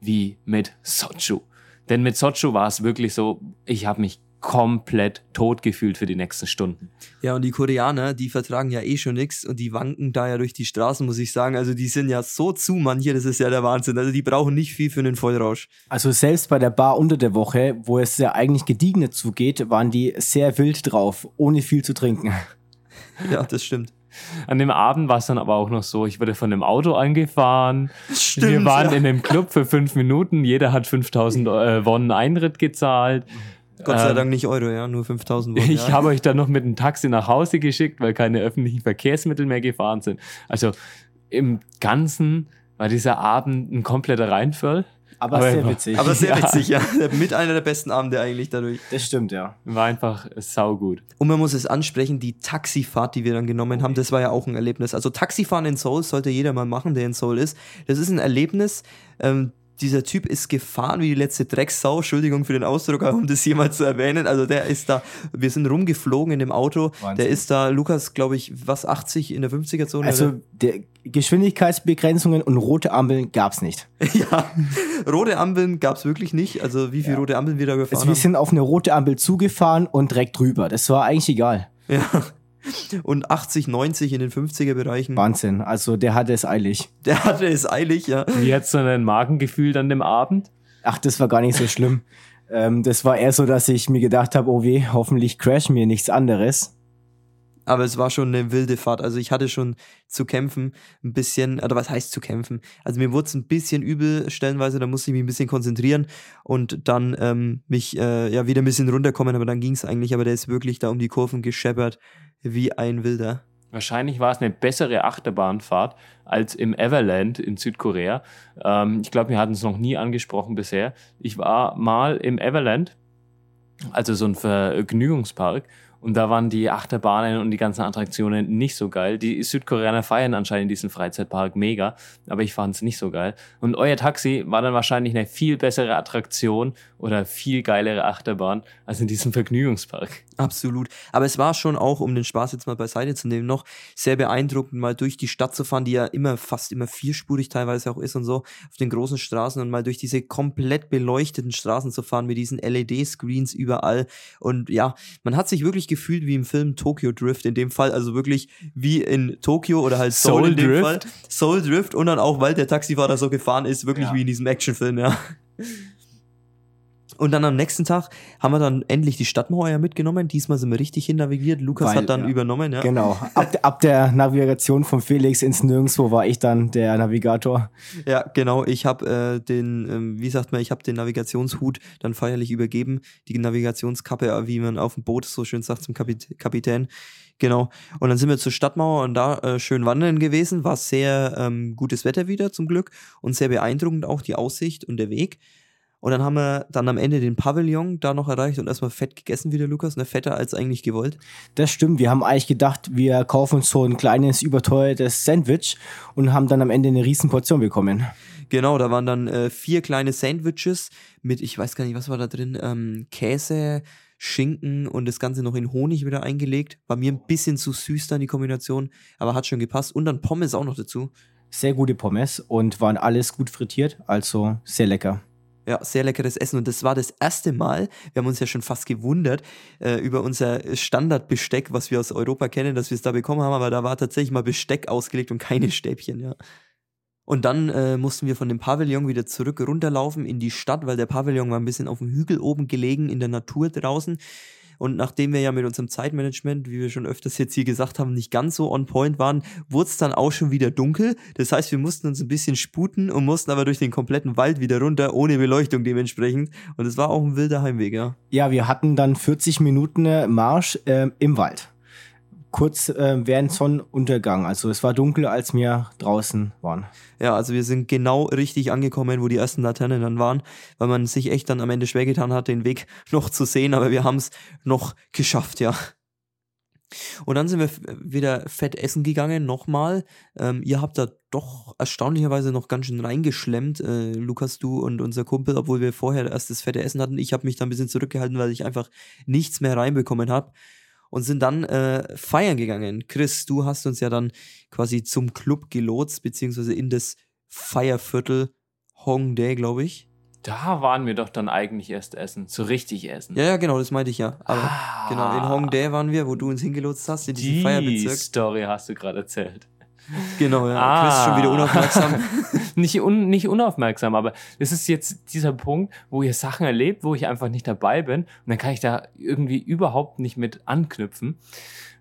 wie mit Sochu. Denn mit Sochu war es wirklich so, ich habe mich komplett tot gefühlt für die nächsten Stunden. Ja, und die Koreaner, die vertragen ja eh schon nichts und die wanken da ja durch die Straßen, muss ich sagen. Also die sind ja so zu manche, das ist ja der Wahnsinn. Also die brauchen nicht viel für einen Vollrausch. Also selbst bei der Bar unter der Woche, wo es ja eigentlich gediegener zugeht, waren die sehr wild drauf, ohne viel zu trinken. Ja, das stimmt. An dem Abend war es dann aber auch noch so, ich wurde von dem Auto angefahren. Stimmt, Wir waren ja. in dem Club für fünf Minuten. Jeder hat 5000 äh, Wonnen Eintritt gezahlt. Gott sei ähm, Dank nicht Euro, ja, nur 5000 Wonnen. Ich ja. habe euch dann noch mit dem Taxi nach Hause geschickt, weil keine öffentlichen Verkehrsmittel mehr gefahren sind. Also im Ganzen war dieser Abend ein kompletter Reinfall. Aber, Aber sehr immer- witzig. Aber sehr Ja. witzig, ja. Mit einer der besten Abende eigentlich dadurch. das stimmt, ja. War einfach saugut. Und man muss es ansprechen, die Taxifahrt, die wir dann genommen haben, das war ja auch ein Erlebnis. Also Taxifahren in Seoul sollte jeder mal machen, der in Seoul ist. Das ist ein Erlebnis. Ähm, dieser Typ ist gefahren wie die letzte Drecksau, Entschuldigung für den Ausdruck, um das mal zu erwähnen. Also der ist da, wir sind rumgeflogen in dem Auto. Wahnsinn. Der ist da, Lukas, glaube ich, was, 80 in der 50er-Zone? Also der Geschwindigkeitsbegrenzungen und rote Ampeln gab's nicht. ja, rote Ampeln gab's wirklich nicht. Also wie viele Ja. rote Ampeln wir da gefahren Also wir haben. sind auf eine rote Ampel zugefahren und direkt drüber. Das war eigentlich egal. Ja. Und 80, 90 in den 50er-Bereichen. Wahnsinn. Also der hatte es eilig. Der hatte es eilig, ja. Wie hat's so ein Magengefühl an dem Abend? Ach, das war gar nicht so schlimm. ähm, das war eher so, dass ich mir gedacht habe, oh weh, hoffentlich crash mir nichts anderes. Aber es war schon eine wilde Fahrt. Also ich hatte schon zu kämpfen, ein bisschen, oder was heißt zu kämpfen? Also mir wurde es ein bisschen übel stellenweise, da musste ich mich ein bisschen konzentrieren und dann ähm, mich äh, ja wieder ein bisschen runterkommen, aber dann ging es eigentlich, aber der ist wirklich da um die Kurven gescheppert wie ein Wilder. Wahrscheinlich war es eine bessere Achterbahnfahrt als im Everland in Südkorea. Ähm, ich glaube, wir hatten es noch nie angesprochen bisher. Ich war mal im Everland, also so ein Vergnügungspark, und da waren die Achterbahnen und die ganzen Attraktionen nicht so geil. Die Südkoreaner feiern anscheinend diesen Freizeitpark mega, aber ich fand es nicht so geil. Und euer Taxi war dann wahrscheinlich eine viel bessere Attraktion oder viel geilere Achterbahn als in diesem Vergnügungspark. Absolut. Aber es war schon auch, um den Spaß jetzt mal beiseite zu nehmen, noch sehr beeindruckend, mal durch die Stadt zu fahren, die ja immer fast immer vierspurig teilweise auch ist und so, auf den großen Straßen und mal durch diese komplett beleuchteten Straßen zu fahren mit diesen LED-Screens überall. Und ja, man hat sich wirklich gefühlt wie im Film Tokyo Drift in dem Fall, also wirklich wie in Tokio oder halt Seoul, Soul in dem Drift? Fall. Soul Drift und dann auch, weil der Taxifahrer so gefahren ist, wirklich Ja. wie in diesem Actionfilm, ja. Und dann am nächsten Tag haben wir dann endlich die Stadtmauer ja mitgenommen. Diesmal sind wir richtig hin navigiert. Lukas Weil, hat dann ja. übernommen, ja. Genau. Ab, ab der Navigation von Felix ins Nirgendwo war ich dann der Navigator. Ja, genau. Ich habe äh, den, ähm, wie sagt man, ich habe den Navigationshut dann feierlich übergeben. Die Navigationskappe, äh, wie man auf dem Boot so schön sagt zum Kapit Kapitän. Genau. Und dann sind wir zur Stadtmauer und da äh, schön wandern gewesen. War sehr ähm, gutes Wetter wieder zum Glück und sehr beeindruckend auch die Aussicht und der Weg. Und dann haben wir dann am Ende den Pavillon da noch erreicht und erstmal fett gegessen wieder, Lukas. Ne, fetter als eigentlich gewollt. Das stimmt. Wir haben eigentlich gedacht, wir kaufen uns so ein kleines, überteuertes Sandwich und haben dann am Ende eine riesen Portion bekommen. Genau, da waren dann äh, vier kleine Sandwiches mit, ich weiß gar nicht, was war da drin, ähm, Käse, Schinken und das Ganze noch in Honig wieder eingelegt. War mir ein bisschen zu süß dann die Kombination, aber hat schon gepasst. Und dann Pommes auch noch dazu. Sehr gute Pommes und waren alles gut frittiert, also sehr lecker. Ja, sehr leckeres Essen. Und das war das erste Mal, wir haben uns ja schon fast gewundert äh, über unser Standardbesteck, was wir aus Europa kennen, dass wir es da bekommen haben, aber da war tatsächlich mal Besteck ausgelegt und keine Stäbchen, ja. Und dann äh, mussten wir von dem Pavillon wieder zurück runterlaufen in die Stadt, weil der Pavillon war ein bisschen auf dem Hügel oben gelegen, in der Natur draußen. Und nachdem wir ja mit unserem Zeitmanagement, wie wir schon öfters jetzt hier gesagt haben, nicht ganz so on point waren, wurde es dann auch schon wieder dunkel. Das heißt, wir mussten uns ein bisschen sputen und mussten aber durch den kompletten Wald wieder runter, ohne Beleuchtung dementsprechend. Und es war auch ein wilder Heimweg, ja. Ja, wir hatten dann 40 Minuten äh, Marsch ähm, im Wald. Kurz äh, während Sonnenuntergang. Also es war dunkel, als wir draußen waren. Ja, also wir sind genau richtig angekommen, wo die ersten Laternen dann waren, weil man sich echt dann am Ende schwer getan hat, den Weg noch zu sehen, aber wir haben es noch geschafft, ja. Und dann sind wir wieder fett essen gegangen, nochmal. Ähm, ihr habt da doch erstaunlicherweise noch ganz schön reingeschlemmt, äh, Lukas, du und unser Kumpel, obwohl wir vorher erst das fette Essen hatten. Ich habe mich da ein bisschen zurückgehalten, weil ich einfach nichts mehr reinbekommen habe. Und sind dann äh, feiern gegangen. Chris, du hast uns ja dann quasi zum Club gelotst, beziehungsweise in das Feierviertel Hongdae, glaube ich. Da waren wir doch dann eigentlich erst essen, so richtig essen. Ja, ja, genau, das meinte ich ja. Aber Ah. genau, in Hongdae waren wir, wo du uns hingelotst hast, in diesem Die Feierbezirk. Story hast du gerade erzählt. Genau, ja. Ah. Chris ist schon wieder unaufmerksam. nicht, un, nicht unaufmerksam, aber es ist jetzt dieser Punkt, wo ihr Sachen erlebt, wo ich einfach nicht dabei bin und dann kann ich da irgendwie überhaupt nicht mit anknüpfen.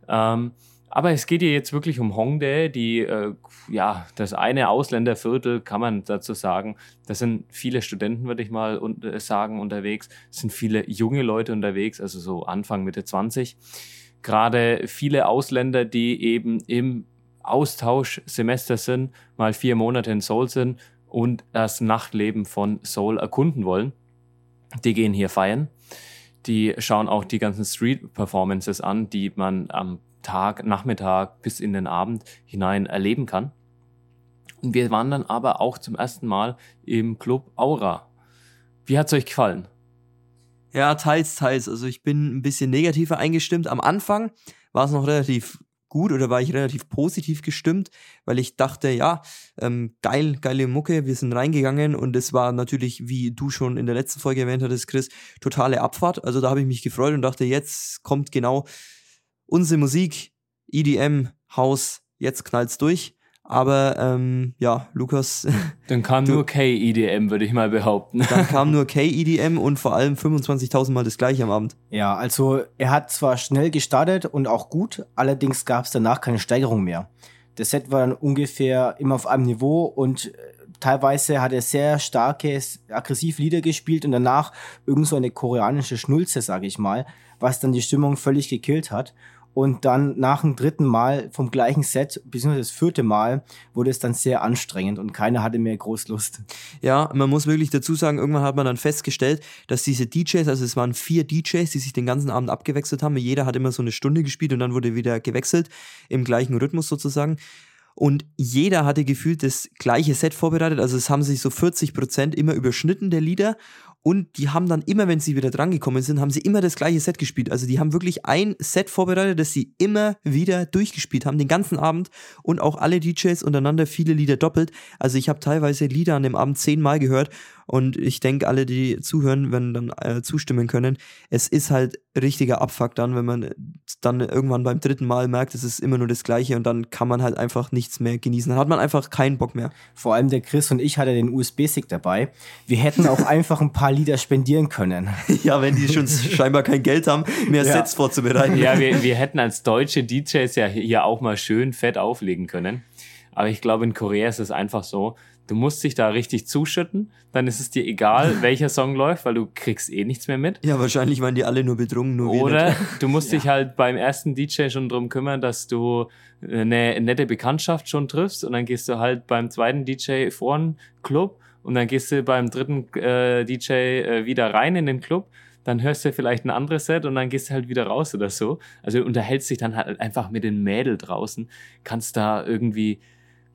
Ähm, aber es geht hier jetzt wirklich um Hongdae, die, äh, ja, das eine Ausländerviertel, kann man dazu sagen. Das sind viele Studenten, würde ich mal un äh, sagen, unterwegs. Es sind viele junge Leute unterwegs, also so Anfang, Mitte 20. Gerade viele Ausländer, die eben im Austauschsemester sind, mal vier Monate in Seoul sind und das Nachtleben von Seoul erkunden wollen. Die gehen hier feiern. Die schauen auch die ganzen Street-Performances an, die man am Tag, Nachmittag bis in den Abend hinein erleben kann. Und wir waren dann aber auch zum ersten Mal im Club Aura. Wie hat's euch gefallen? Ja, teils, teils. Also ich bin ein bisschen negativer eingestimmt. Am Anfang war es noch relativ gut oder war ich relativ positiv gestimmt, weil ich dachte, ja, ähm, geil, geile Mucke, wir sind reingegangen und es war natürlich, wie du schon in der letzten Folge erwähnt hattest, Chris, totale Abfahrt. Also da habe ich mich gefreut und dachte, jetzt kommt genau unsere Musik, EDM, Haus, jetzt knallt's durch. Aber ähm, ja, Lukas. Dann kam Du- nur K-EDM, würde ich mal behaupten. Dann kam nur K-EDM und vor allem 25.000 Mal das gleiche am Abend. Ja, also er hat zwar schnell gestartet und auch gut, allerdings gab es danach keine Steigerung mehr. Das Set war dann ungefähr immer auf einem Niveau und äh, teilweise hat er sehr starke, aggressive Lieder gespielt und danach irgend so eine koreanische Schnulze, sage ich mal, was dann die Stimmung völlig gekillt hat. Und dann nach dem dritten Mal vom gleichen Set, beziehungsweise das vierte Mal, wurde es dann sehr anstrengend und keiner hatte mehr groß Lust. Ja, man muss wirklich dazu sagen, irgendwann hat man dann festgestellt, dass diese DJs, also es waren vier DJs, die sich den ganzen Abend abgewechselt haben. Jeder hat immer so eine Stunde gespielt und dann wurde wieder gewechselt, im gleichen Rhythmus sozusagen. Und jeder hatte gefühlt das gleiche Set vorbereitet. Also es haben sich so 40 Prozent immer überschnitten der Lieder. Und die haben dann immer, wenn sie wieder drangekommen sind, haben sie immer das gleiche Set gespielt. Also die haben wirklich ein Set vorbereitet, das sie immer wieder durchgespielt haben, den ganzen Abend. Und auch alle DJs untereinander viele Lieder doppelt. Also ich habe teilweise Lieder an dem Abend zehnmal gehört. Und ich denke, alle, die zuhören, werden dann äh, zustimmen können. Es ist halt richtiger Abfuck dann, wenn man dann irgendwann beim dritten Mal merkt, es ist immer nur das Gleiche und dann kann man halt einfach nichts mehr genießen. Dann hat man einfach keinen Bock mehr. Vor allem der Chris und ich hatten den USB-Stick dabei. Wir hätten auch einfach ein paar Lieder spendieren können. ja, wenn die schon scheinbar kein Geld haben, mehr Ja. Sets vorzubereiten. Ja, wir, wir hätten als deutsche DJs ja hier auch mal schön fett auflegen können. Aber ich glaube, in Korea ist es einfach so, du musst dich da richtig zuschütten, dann ist es dir egal, welcher Song läuft, weil du kriegst eh nichts mehr mit. Ja, wahrscheinlich waren die alle nur betrunken, nur Oder du musst dich halt beim ersten DJ schon drum kümmern, dass du eine nette Bekanntschaft schon triffst und dann gehst du halt beim zweiten DJ vor den Club und dann gehst du beim dritten äh, DJ äh, wieder rein in den Club, dann hörst du vielleicht ein anderes Set und dann gehst du halt wieder raus oder so. Also du unterhältst dich dann halt einfach mit den Mädel draußen, kannst da irgendwie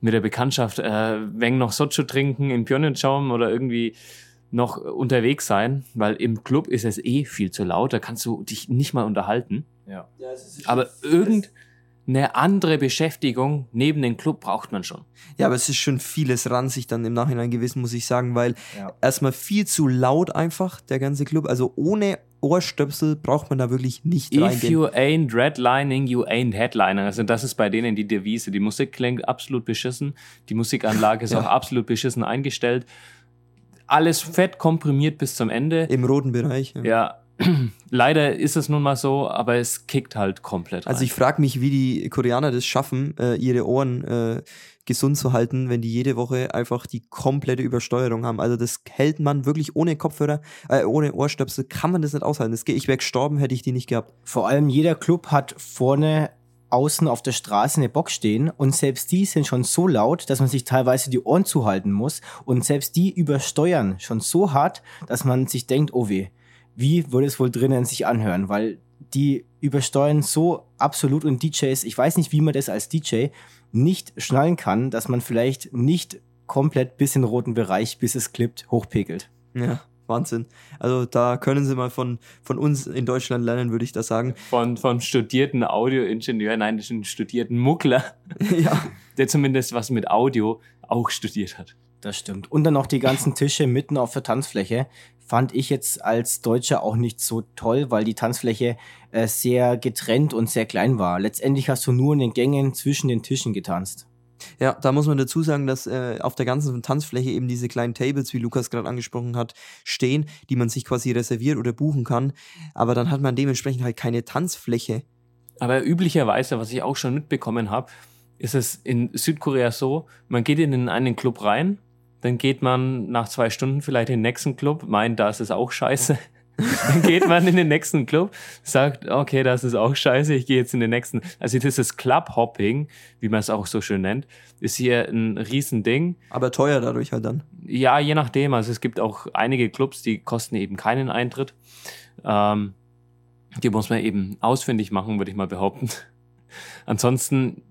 mit der Bekanntschaft äh, wenn noch Sochu trinken in Pyeongchang oder irgendwie noch unterwegs sein, weil im Club ist es eh viel zu laut, da kannst du dich nicht mal unterhalten. Ja. Aber irgendeine andere Beschäftigung neben dem Club braucht man schon. Ja, aber es ist schon vieles ranzig dann im Nachhinein gewesen, muss ich sagen, weil Ja. erstmal viel zu laut einfach, der ganze Club. Also ohne Ohrstöpsel braucht man da wirklich nicht If reingehen. you ain't redlining, you ain't headlining. Also das ist bei denen die Devise. Die Musik klingt absolut beschissen. Die Musikanlage ist Ja. auch absolut beschissen eingestellt. Alles fett komprimiert bis zum Ende. Im roten Bereich. Ja. Ja, leider ist es nun mal so, aber es kickt halt komplett rein. Also ich frage mich, wie die Koreaner das schaffen, äh, ihre Ohren äh, gesund zu halten, wenn die jede Woche einfach die komplette Übersteuerung haben. Also das hält man wirklich ohne Kopfhörer, äh, ohne Ohrstöpsel, kann man das nicht aushalten. Das ich wäre gestorben, hätte ich die nicht gehabt. Vor allem jeder Club hat vorne außen auf der Straße eine Box stehen und selbst die sind schon so laut, dass man sich teilweise die Ohren zuhalten muss und selbst die übersteuern schon so hart, dass man sich denkt, oh weh, wie würde es wohl drinnen sich anhören, weil die übersteuern so absolut und DJs, ich weiß nicht, wie man das als DJ nicht schnallen kann, dass man vielleicht nicht komplett bis in den roten Bereich, bis es klippt, hochpegelt. Ja, Wahnsinn. Also da können sie mal von, von uns in Deutschland lernen, würde ich da sagen. von, von studierten Audioingenieur, nein, das ist ein studierten Muckler, ja. der zumindest was mit Audio auch studiert hat. Das stimmt. Und dann noch die ganzen Tische mitten auf der Tanzfläche. Fand ich jetzt als Deutscher auch nicht so toll, weil die Tanzfläche äh, sehr getrennt und sehr klein war. Letztendlich hast du nur in den Gängen zwischen den Tischen getanzt. Ja, da muss man dazu sagen, dass äh, auf der ganzen Tanzfläche eben diese kleinen Tables, wie Lukas gerade angesprochen hat, stehen, die man sich quasi reserviert oder buchen kann. Aber dann hat man dementsprechend halt keine Tanzfläche. Aber üblicherweise, was ich auch schon mitbekommen habe, ist es in Südkorea so, man geht in einen Club rein, dann geht man nach zwei Stunden vielleicht in den nächsten Club, meint, da ist es auch scheiße. Dann geht man in den nächsten Club, sagt, okay, das ist auch scheiße, ich gehe jetzt in den nächsten. Also dieses Clubhopping, wie man es auch so schön nennt, ist hier ein Riesending. Aber teuer dadurch halt dann. Ja, je nachdem. Also es gibt auch einige Clubs, die kosten eben keinen Eintritt. Ähm, die muss man eben ausfindig machen, würde ich mal behaupten. Ansonsten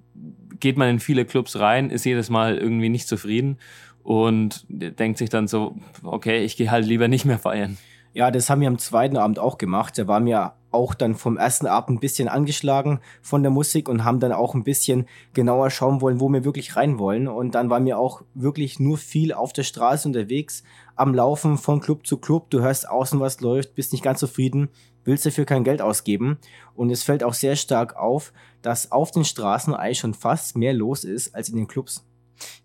geht man in viele Clubs rein, ist jedes Mal irgendwie nicht zufrieden und denkt sich dann so, okay, ich gehe halt lieber nicht mehr feiern. Ja, das haben wir am zweiten Abend auch gemacht. Da waren wir auch dann vom ersten Abend ein bisschen angeschlagen von der Musik und haben dann auch ein bisschen genauer schauen wollen, wo wir wirklich rein wollen. Und dann waren wir auch wirklich nur viel auf der Straße unterwegs, am Laufen von Club zu Club. Du hörst außen, was läuft, bist nicht ganz zufrieden, willst dafür kein Geld ausgeben. Und es fällt auch sehr stark auf, dass auf den Straßen eigentlich schon fast mehr los ist als in den Clubs.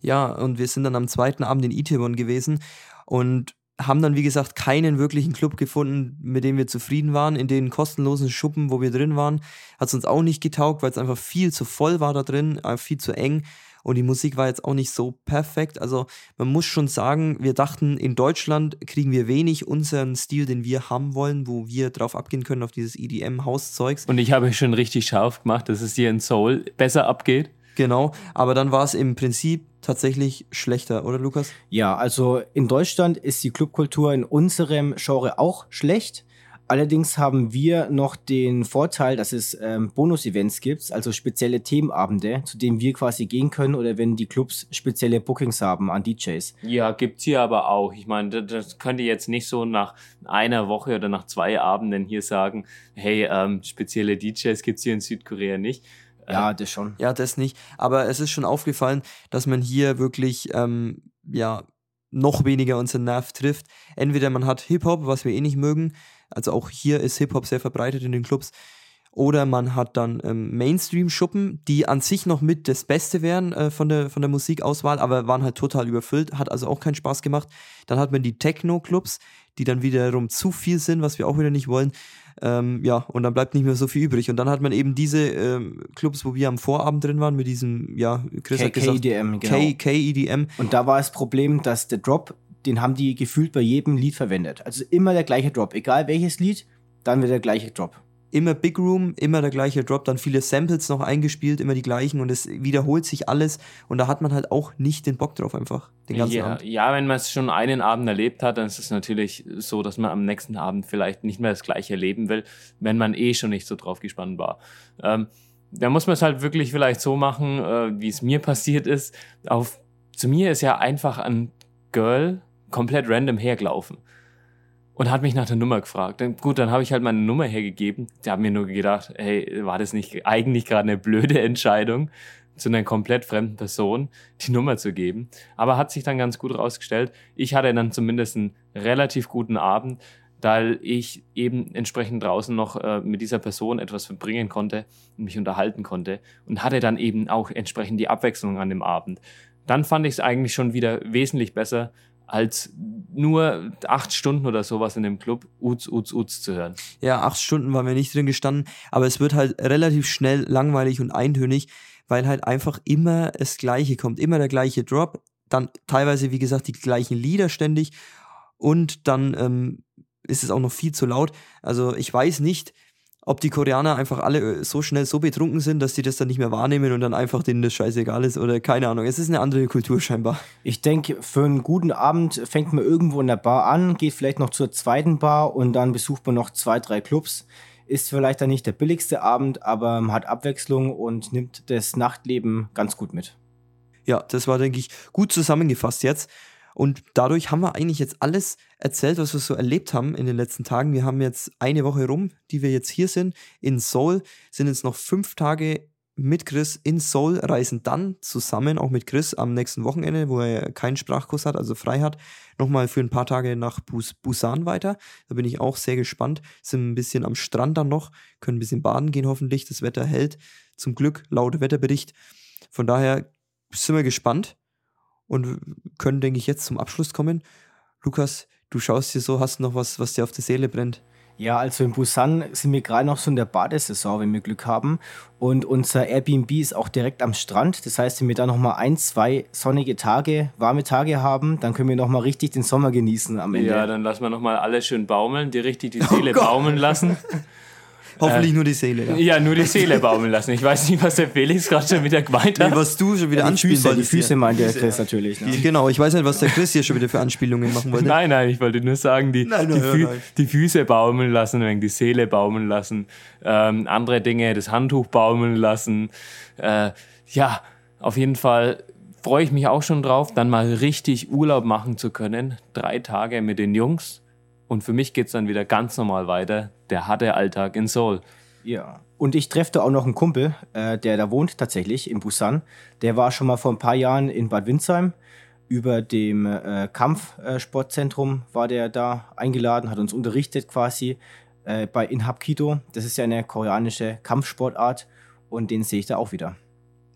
Ja, und wir sind dann am zweiten Abend in Itaewon gewesen und haben dann, wie gesagt, keinen wirklichen Club gefunden, mit dem wir zufrieden waren. In den kostenlosen Schuppen, wo wir drin waren, hat es uns auch nicht getaugt, weil es einfach viel zu voll war da drin, äh, viel zu eng. Und die Musik war jetzt auch nicht so perfekt. Also man muss schon sagen, wir dachten, in Deutschland kriegen wir wenig unseren Stil, den wir haben wollen, wo wir drauf abgehen können, auf dieses EDM-Hauszeugs. Und ich habe schon richtig scharf gemacht, dass es hier in Soul besser abgeht. Genau, aber dann war es im Prinzip tatsächlich schlechter, oder Lukas? Ja, also in Deutschland ist die Clubkultur in unserem Genre auch schlecht. Allerdings haben wir noch den Vorteil, dass es ähm, Bonus-Events gibt, also spezielle Themenabende, zu denen wir quasi gehen können oder wenn die Clubs spezielle Bookings haben an DJs. Ja, gibt's hier aber auch. Ich meine, das, das könnt ihr jetzt nicht so nach einer Woche oder nach zwei Abenden hier sagen, hey, ähm, spezielle DJs gibt's hier in Südkorea nicht. Ja, das schon. Ja, das nicht. Aber es ist schon aufgefallen, dass man hier wirklich, ähm, ja, noch weniger unseren Nerv trifft. Entweder man hat Hip-Hop, was wir eh nicht mögen, also auch hier ist Hip-Hop sehr verbreitet in den Clubs, oder man hat dann ähm, Mainstream-Schuppen, die an sich noch mit das Beste wären äh, von, der, von der Musikauswahl, aber waren halt total überfüllt, hat also auch keinen Spaß gemacht. Dann hat man die Techno-Clubs, die dann wiederum zu viel sind, was wir auch wieder nicht wollen. Ähm, ja, und dann bleibt nicht mehr so viel übrig. Und dann hat man eben diese ähm, Clubs, wo wir am Vorabend drin waren, mit diesem, ja, Chris K hat gesagt, KEDM, genau. K KEDM. Und da war das Problem, dass der Drop, den haben die gefühlt bei jedem Lied verwendet. Also immer der gleiche Drop. Egal welches Lied, dann wird der gleiche Drop. Immer Big Room, immer der gleiche Drop, dann viele Samples noch eingespielt, immer die gleichen und es wiederholt sich alles und da hat man halt auch nicht den Bock drauf einfach, den ganzen ja, Abend. ja, wenn man es schon einen Abend erlebt hat, dann ist es natürlich so, dass man am nächsten Abend vielleicht nicht mehr das gleiche erleben will, wenn man eh schon nicht so drauf gespannt war. Ähm, da muss man es halt wirklich vielleicht so machen, äh, wie es mir passiert ist. Auf, zu mir ist ja einfach ein Girl komplett random hergelaufen und hat mich nach der Nummer gefragt. Gut, dann habe ich halt meine Nummer hergegeben. Die haben mir nur gedacht, hey, war das nicht eigentlich gerade eine blöde Entscheidung, zu einer komplett fremden Person die Nummer zu geben? Aber hat sich dann ganz gut rausgestellt. Ich hatte dann zumindest einen relativ guten Abend, weil ich eben entsprechend draußen noch äh, mit dieser Person etwas verbringen konnte und mich unterhalten konnte und hatte dann eben auch entsprechend die Abwechslung an dem Abend. Dann fand ich es eigentlich schon wieder wesentlich besser, als nur acht Stunden oder sowas in dem Club Uz, Uz, Uz zu hören. Ja, acht Stunden waren wir nicht drin gestanden, aber es wird halt relativ schnell langweilig und eintönig, weil halt einfach immer das Gleiche kommt, immer der gleiche Drop, dann teilweise, wie gesagt, die gleichen Lieder ständig und dann ähm, ist es auch noch viel zu laut. Also ich weiß nicht, ob die Koreaner einfach alle äh, so schnell so betrunken sind, dass die das dann nicht mehr wahrnehmen und dann einfach denen das scheißegal ist oder keine Ahnung. Es ist eine andere Kultur scheinbar. Ich denke, für einen guten Abend fängt man irgendwo in der Bar an, geht vielleicht noch zur zweiten Bar und dann besucht man noch zwei, drei Clubs. Ist vielleicht dann nicht der billigste Abend, aber man hat Abwechslung und nimmt das Nachtleben ganz gut mit. Ja, das war, denke ich, gut zusammengefasst jetzt. Und dadurch haben wir eigentlich jetzt alles erzählt, was wir so erlebt haben in den letzten Tagen. Wir haben jetzt eine Woche rum, die wir jetzt hier sind. In Seoul sind jetzt noch fünf Tage mit Chris in Seoul, reisen dann zusammen, auch mit Chris am nächsten Wochenende, wo er keinen Sprachkurs hat, also frei hat, nochmal für ein paar Tage nach Bus Busan weiter. Da bin ich auch sehr gespannt. Sind ein bisschen am Strand dann noch, können ein bisschen baden gehen hoffentlich. Das Wetter hält. Zum Glück, laut Wetterbericht. Von daher sind wir gespannt und können, denke ich, jetzt zum Abschluss kommen. Lukas, du schaust dir so, hast noch was, was dir auf der Seele brennt. Ja, also in Busan sind wir gerade noch so in der Badesaison, wenn wir Glück haben. Und unser Airbnb ist auch direkt am Strand. Das heißt, wenn wir da nochmal ein, zwei sonnige Tage, warme Tage haben, dann können wir nochmal richtig den Sommer genießen am Ende. Ja, dann lassen wir nochmal alles schön baumeln, die richtig die Seele Oh baumeln lassen. Hoffentlich nur die Seele. Ja. Ja, nur die Seele baumeln lassen. Ich weiß nicht, was der Felix gerade schon wieder gemeint Nee, hat. was du schon wieder die anspielen Füße, die wolltest. Füße hier. meint der Chris natürlich. Ne? Genau, ich weiß nicht, was der Chris hier schon wieder für Anspielungen machen wollte. Nein, nein, ich wollte nur sagen, die, Nein, die, nein, Fü nein. die Füße baumeln lassen, die Seele baumeln lassen, ähm, andere Dinge, das Handtuch baumeln lassen. Äh, ja, auf jeden Fall freue ich mich auch schon drauf, dann mal richtig Urlaub machen zu können. Drei Tage mit den Jungs. Und für mich geht's dann wieder ganz normal weiter. Der harte Alltag in Seoul. Ja. Und ich treffe auch noch einen Kumpel, äh, der da wohnt tatsächlich in Busan. Der war schon mal vor ein paar Jahren in Bad Windsheim. Über dem äh, Kampfsportzentrum war der da eingeladen, hat uns unterrichtet quasi äh, bei in Hapkido. Das ist ja eine koreanische Kampfsportart und den sehe ich da auch wieder.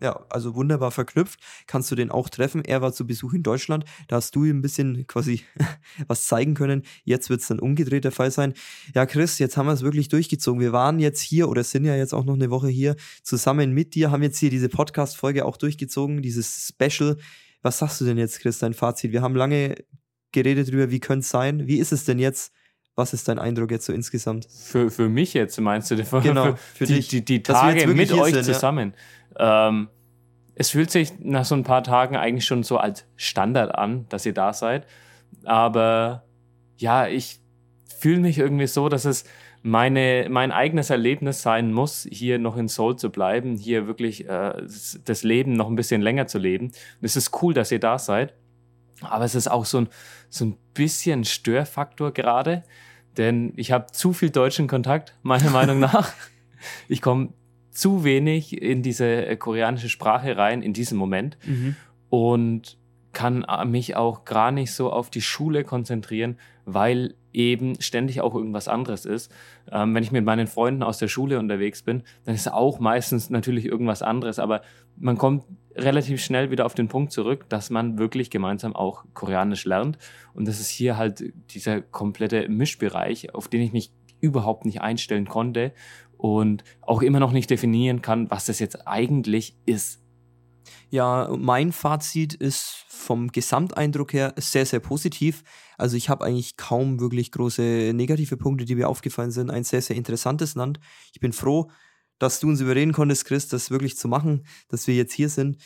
Ja, also wunderbar verknüpft. Kannst du den auch treffen? Er war zu Besuch in Deutschland. Da hast du ihm ein bisschen quasi was zeigen können. Jetzt wird es dann umgedreht der Fall sein. Ja, Chris, jetzt haben wir es wirklich durchgezogen. Wir waren jetzt hier oder sind ja jetzt auch noch eine Woche hier zusammen mit dir, haben jetzt hier diese Podcast-Folge auch durchgezogen, dieses Special. Was sagst du denn jetzt, Chris, dein Fazit? Wir haben lange geredet darüber, wie könnte es sein. Wie ist es denn jetzt? Was ist dein Eindruck jetzt so insgesamt? Für, für mich jetzt meinst du, Genau, für, für die, dich. die, die Tage mit euch sind, ja. Ähm, es fühlt sich nach so ein paar Tagen eigentlich schon so als Standard an, dass ihr da seid. Aber ja, ich fühle mich irgendwie so, dass es meine, mein eigenes Erlebnis sein muss, hier noch in Seoul zu bleiben, hier wirklich äh, das Leben noch ein bisschen länger zu leben. Und es ist cool, dass ihr da seid. Aber es ist auch so ein, so ein bisschen Störfaktor gerade, denn ich habe zu viel deutschen Kontakt, meiner Meinung nach. Ich komme zu wenig in diese äh, koreanische Sprache rein in diesem Moment und kann äh, mich auch gar nicht so auf die Schule konzentrieren, weil eben ständig auch irgendwas anderes ist. Ähm, wenn ich mit meinen Freunden aus der Schule unterwegs bin, dann ist auch meistens natürlich irgendwas anderes, aber man kommt relativ schnell wieder auf den Punkt zurück, dass man wirklich gemeinsam auch Koreanisch lernt. Und das ist hier halt dieser komplette Mischbereich, auf den ich mich überhaupt nicht einstellen konnte und auch immer noch nicht definieren kann, was das jetzt eigentlich ist. Ja, mein Fazit ist vom Gesamteindruck her sehr, sehr positiv. Also ich habe eigentlich kaum wirklich große negative Punkte, die mir aufgefallen sind. Ein sehr, sehr interessantes Land. Ich bin froh, dass du uns überreden konntest, Chris, das wirklich zu machen, dass wir jetzt hier sind.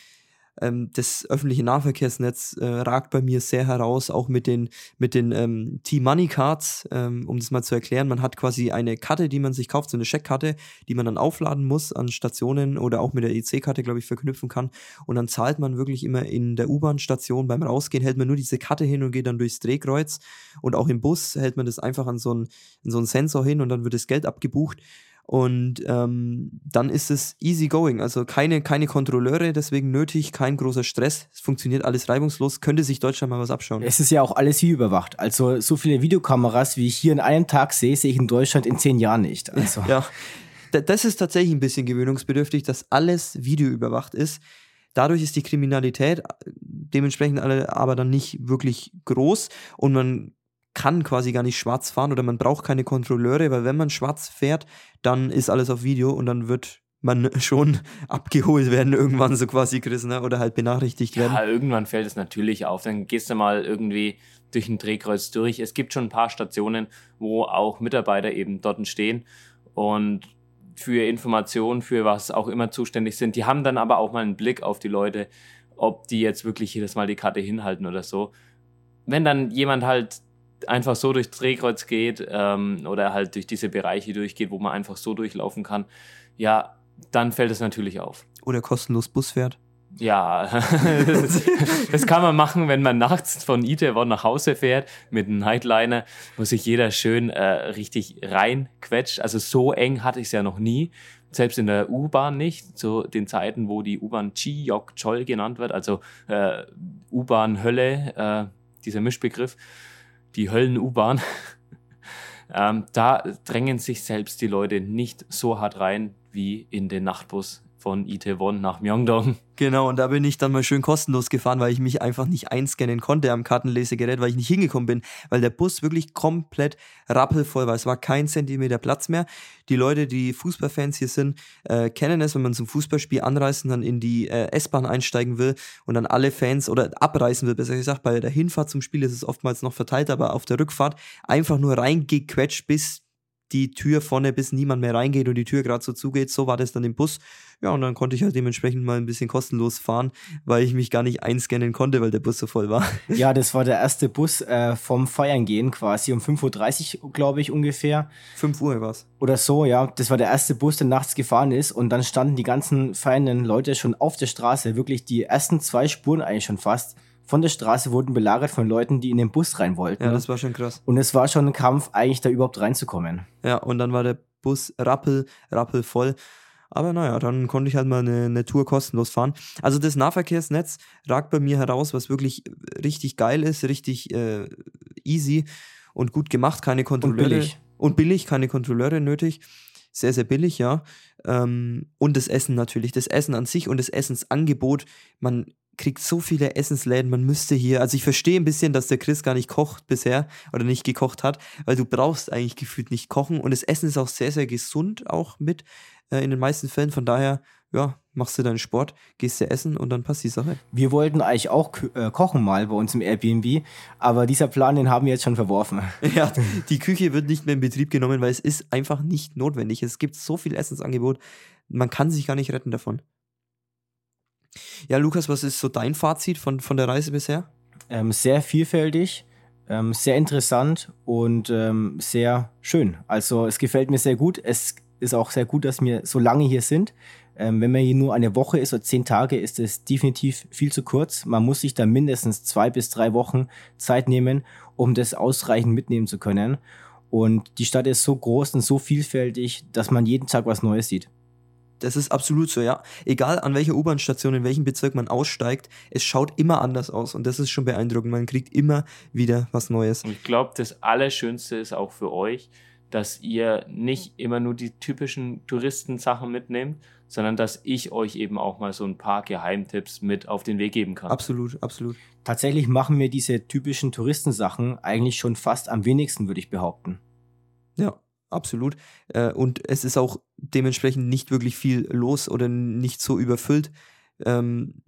Ähm, das öffentliche Nahverkehrsnetz äh, ragt bei mir sehr heraus, auch mit den, mit den ähm, T-Money-Cards, ähm, um das mal zu erklären. Man hat quasi eine Karte, die man sich kauft, so eine Scheckkarte, die man dann aufladen muss an Stationen oder auch mit der EC-Karte, glaube ich, verknüpfen kann. Und dann zahlt man wirklich immer in der U-Bahn-Station. Beim Rausgehen hält man nur diese Karte hin und geht dann durchs Drehkreuz. Und auch im Bus hält man das einfach an so einen, an so einen Sensor hin und dann wird das Geld abgebucht. Und ähm, dann ist es easy going. Also keine, keine Kontrolleure deswegen nötig, kein großer Stress. Es funktioniert alles reibungslos. Könnte sich Deutschland mal was abschauen. Es ist ja auch alles hier überwacht. Also so viele Videokameras, wie ich hier in einem Tag sehe, sehe ich in Deutschland in zehn Jahren nicht. Also. Ja, das ist tatsächlich ein bisschen gewöhnungsbedürftig, dass alles videoüberwacht ist. Dadurch ist die Kriminalität äh, dementsprechend aber dann nicht wirklich groß und man kann quasi gar nicht schwarz fahren oder man braucht keine Kontrolleure, weil wenn man schwarz fährt, dann ist alles auf Video und dann wird man schon abgeholt werden irgendwann so quasi, Chris, ne? oder halt benachrichtigt werden. Ja, irgendwann fällt es natürlich auf. Dann gehst du mal irgendwie durch ein Drehkreuz durch. Es gibt schon ein paar Stationen, wo auch Mitarbeiter eben dort stehen und für Informationen, für was auch immer zuständig sind. Die haben dann aber auch mal einen Blick auf die Leute, ob die jetzt wirklich jedes Mal die Karte hinhalten oder so. Wenn dann jemand halt einfach so durchs Drehkreuz geht ähm, oder halt durch diese Bereiche durchgeht, wo man einfach so durchlaufen kann, ja, dann fällt es natürlich auf. Oder kostenlos Bus fährt. Ja, das, das kann man machen, wenn man nachts von Itaewon nach Hause fährt mit einem Nightliner, wo sich jeder schön äh, richtig reinquetscht. Also so eng hatte ich es ja noch nie. Selbst in der U-Bahn nicht, zu den Zeiten, wo die U-Bahn Chi-Yok Chol genannt wird, also äh, U-Bahn-Hölle, äh, dieser Mischbegriff, die Höllen-U-Bahn. ähm, da drängen sich selbst die Leute nicht so hart rein wie in den Nachtbus von Itaewon nach Myeongdong. Genau, und da bin ich dann mal schön kostenlos gefahren, weil ich mich einfach nicht einscannen konnte am Kartenlesegerät, weil ich nicht hingekommen bin, weil der Bus wirklich komplett rappelvoll war. Es war kein Zentimeter Platz mehr. Die Leute, die Fußballfans hier sind, äh, kennen es, wenn man zum Fußballspiel anreist und dann in die äh, S-Bahn einsteigen will und dann alle Fans oder abreißen will, besser gesagt. Bei der Hinfahrt zum Spiel ist es oftmals noch verteilt, aber auf der Rückfahrt einfach nur reingequetscht, bis die Tür vorne, bis niemand mehr reingeht und die Tür gerade so zugeht. So war das dann im Bus. Ja, und dann konnte ich halt dementsprechend mal ein bisschen kostenlos fahren, weil ich mich gar nicht einscannen konnte, weil der Bus so voll war. Ja, das war der erste Bus äh, vom Feiern gehen quasi um 5.30 Uhr, glaube ich, ungefähr. 5 Uhr war's. Oder so, ja. Das war der erste Bus, der nachts gefahren ist und dann standen die ganzen feiernden Leute schon auf der Straße, wirklich die ersten zwei Spuren eigentlich schon fast von der Straße wurden belagert von Leuten, die in den Bus rein wollten. Ja, das war schon krass. Und es war schon ein Kampf, eigentlich da überhaupt reinzukommen. Ja, und dann war der Bus rappel, rappel voll. Aber naja, dann konnte ich halt mal eine, eine Tour kostenlos fahren. Also das Nahverkehrsnetz ragt bei mir heraus, was wirklich richtig geil ist, richtig äh, easy und gut gemacht, keine Kontrolleure. Und billig. Und billig, keine Kontrolleure nötig. Sehr, sehr billig, ja. Ähm, und das Essen natürlich. Das Essen an sich und das Essensangebot. Man kriegt so viele Essensläden, man müsste hier, also ich verstehe ein bisschen, dass der Chris gar nicht kocht bisher oder nicht gekocht hat, weil du brauchst eigentlich gefühlt nicht kochen und das Essen ist auch sehr, sehr gesund auch mit äh, in den meisten Fällen, von daher, ja, machst du deinen Sport, gehst du essen und dann passt die Sache. Wir wollten eigentlich auch äh, kochen mal bei uns im Airbnb, aber dieser Plan, den haben wir jetzt schon verworfen. Ja, die Küche wird nicht mehr in Betrieb genommen, weil es ist einfach nicht notwendig. Es gibt so viel Essensangebot, man kann sich gar nicht retten davon. Ja, Lukas, was ist so dein Fazit von, von der Reise bisher? Ähm, sehr vielfältig, ähm, sehr interessant und ähm, sehr schön. Also es gefällt mir sehr gut. Es ist auch sehr gut, dass wir so lange hier sind. Ähm, wenn man hier nur eine Woche ist oder zehn Tage, ist es definitiv viel zu kurz. Man muss sich da mindestens zwei bis drei Wochen Zeit nehmen, um das ausreichend mitnehmen zu können. Und die Stadt ist so groß und so vielfältig, dass man jeden Tag was Neues sieht. Das ist absolut so, ja. Egal an welcher U-Bahn-Station, in welchem Bezirk man aussteigt, es schaut immer anders aus und das ist schon beeindruckend. Man kriegt immer wieder was Neues. Und ich glaube, das Allerschönste ist auch für euch, dass ihr nicht immer nur die typischen Touristensachen mitnehmt, sondern dass ich euch eben auch mal so ein paar Geheimtipps mit auf den Weg geben kann. Absolut, absolut. Tatsächlich machen wir diese typischen Touristensachen eigentlich schon fast am wenigsten, würde ich behaupten. Ja, absolut. Äh, und es ist auch dementsprechend nicht wirklich viel los oder nicht so überfüllt, ähm,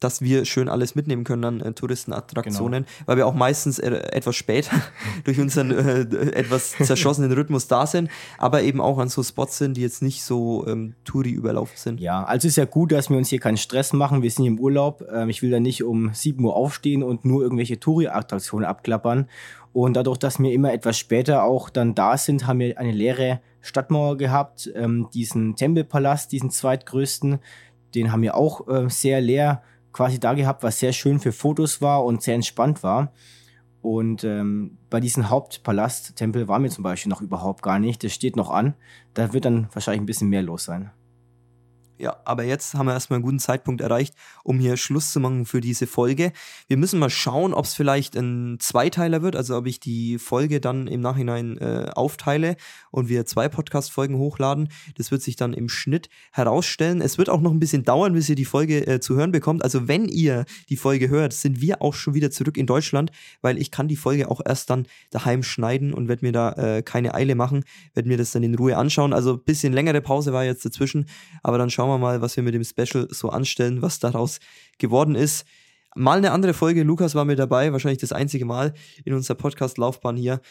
dass wir schön alles mitnehmen können an äh, Touristenattraktionen, genau. weil wir auch meistens äh, etwas später durch unseren äh, etwas zerschossenen Rhythmus da sind, aber eben auch an so Spots sind, die jetzt nicht so ähm, Touri überlaufen sind. Ja, also ist ja gut, dass wir uns hier keinen Stress machen. Wir sind hier im Urlaub. Ähm, ich will da nicht um 7 Uhr aufstehen und nur irgendwelche Touri-Attraktionen abklappern. Und dadurch, dass wir immer etwas später auch dann da sind, haben wir eine leere Stadtmauer gehabt. Ähm, diesen Tempelpalast, diesen zweitgrößten, den haben wir auch äh, sehr leer quasi da gehabt, was sehr schön für Fotos war und sehr entspannt war. Und ähm, bei diesem Hauptpalast-Tempel waren wir zum Beispiel noch überhaupt gar nicht. Das steht noch an. Da wird dann wahrscheinlich ein bisschen mehr los sein. Ja, aber jetzt haben wir erstmal einen guten Zeitpunkt erreicht, um hier Schluss zu machen für diese Folge. Wir müssen mal schauen, ob es vielleicht ein Zweiteiler wird, also ob ich die Folge dann im Nachhinein äh, aufteile und wir zwei Podcast-Folgen hochladen. Das wird sich dann im Schnitt herausstellen. Es wird auch noch ein bisschen dauern, bis ihr die Folge äh, zu hören bekommt. Also wenn ihr die Folge hört, sind wir auch schon wieder zurück in Deutschland, weil ich kann die Folge auch erst dann daheim schneiden und werde mir da äh, keine Eile machen, werde mir das dann in Ruhe anschauen. Also ein bisschen längere Pause war jetzt dazwischen, aber dann schauen schauen wir mal, was wir mit dem Special so anstellen, was daraus geworden ist. Mal eine andere Folge. Lukas war mit dabei, wahrscheinlich das einzige Mal in unserer Podcast-Laufbahn hier.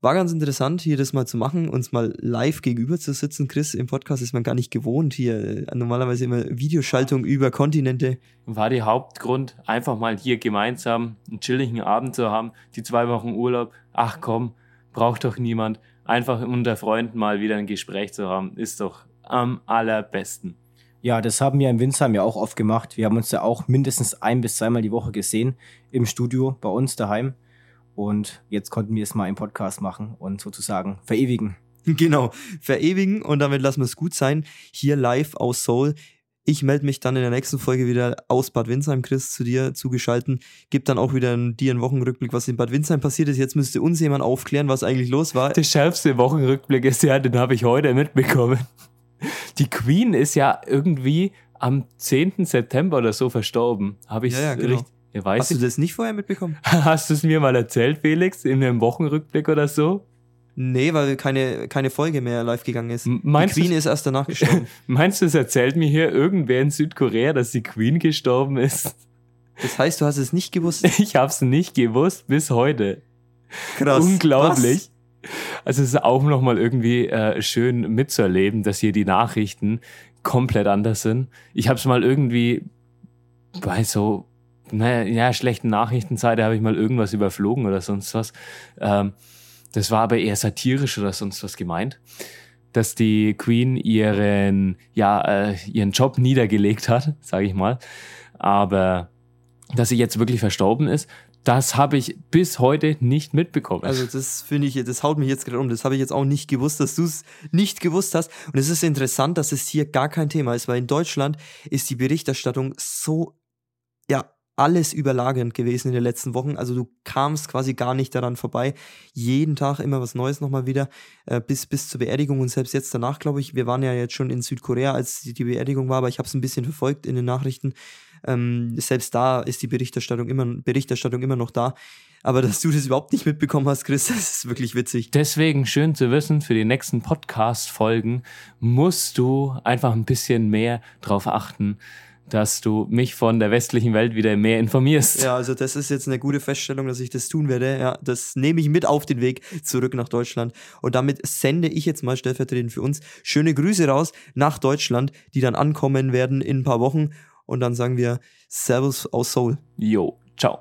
War ganz interessant, hier das mal zu machen, uns mal live gegenüber zu sitzen. Chris, im Podcast ist man gar nicht gewohnt. Hier äh, normalerweise immer Videoschaltung über Kontinente. War der Hauptgrund, einfach mal hier gemeinsam einen chilligen Abend zu haben. Die zwei Wochen Urlaub. Ach komm, braucht doch niemand. Einfach unter Freunden mal wieder ein Gespräch zu haben, ist doch am allerbesten. Ja, das haben wir in Winsheim ja auch oft gemacht. Wir haben uns ja auch mindestens ein bis zweimal die Woche gesehen im Studio bei uns daheim. Und jetzt konnten wir es mal im Podcast machen und sozusagen verewigen. Genau, verewigen und damit lassen wir es gut sein. Hier live aus Seoul. Ich melde mich dann in der nächsten Folge wieder aus Bad Windsheim, Chris, zu dir zugeschalten. Gib dann auch wieder einen, dir einen Wochenrückblick, was in Bad Windsheim passiert ist. Jetzt müsste uns jemand aufklären, was eigentlich los war. Der schärfste Wochenrückblick ist ja, den habe ich heute mitbekommen. Die Queen ist ja irgendwie am 10. September oder so verstorben. Habe ich Ja, ja, genau. richtig. Ja, Hast du ich. das nicht vorher mitbekommen? Hast du es mir mal erzählt, Felix, in einem Wochenrückblick oder so? Nee, weil keine, keine Folge mehr live gegangen ist. M- Die Meinst Queen du, ist erst danach gestorben. meinst du, es erzählt mir hier irgendwer in Südkorea, dass die Queen gestorben ist? Das heißt, du hast es nicht gewusst. Ich habe es nicht gewusst bis heute. Krass. Unglaublich. Also es ist auch nochmal irgendwie äh, schön mitzuerleben, dass hier die Nachrichten komplett anders sind. Ich habe es mal irgendwie bei so, naja, ja, schlechten Nachrichtenseite habe ich mal irgendwas überflogen oder sonst was. Ähm, das war aber eher satirisch oder sonst was gemeint, dass die Queen ihren, ja, äh, ihren Job niedergelegt hat, sage ich mal. Aber dass sie jetzt wirklich verstorben ist, das habe ich bis heute nicht mitbekommen. Also das finde ich, das haut mich jetzt gerade um. Das habe ich jetzt auch nicht gewusst, dass du es nicht gewusst hast. Und es ist interessant, dass es hier gar kein Thema ist, weil in Deutschland ist die Berichterstattung so, ja, alles überlagernd gewesen in den letzten Wochen. Also du kamst quasi gar nicht daran vorbei. Jeden Tag immer was Neues nochmal wieder, äh, bis, bis zur Beerdigung und selbst jetzt danach, glaube ich, wir waren ja jetzt schon in Südkorea, als die, die Beerdigung war, aber ich habe es ein bisschen verfolgt in den Nachrichten. Ähm, selbst da ist die Berichterstattung immer, Berichterstattung immer noch da. Aber dass du das überhaupt nicht mitbekommen hast, Chris, das ist wirklich witzig. Deswegen schön zu wissen, für die nächsten Podcast-Folgen musst du einfach ein bisschen mehr drauf achten, dass du mich von der westlichen Welt wieder mehr informierst. Ja, also das ist jetzt eine gute Feststellung, dass ich das tun werde. Ja, das nehme ich mit auf den Weg zurück nach Deutschland. Und damit sende ich jetzt mal stellvertretend für uns schöne Grüße raus nach Deutschland, die dann ankommen werden in ein paar Wochen. Und dann sagen wir Servus aus Seoul. Jo, ciao.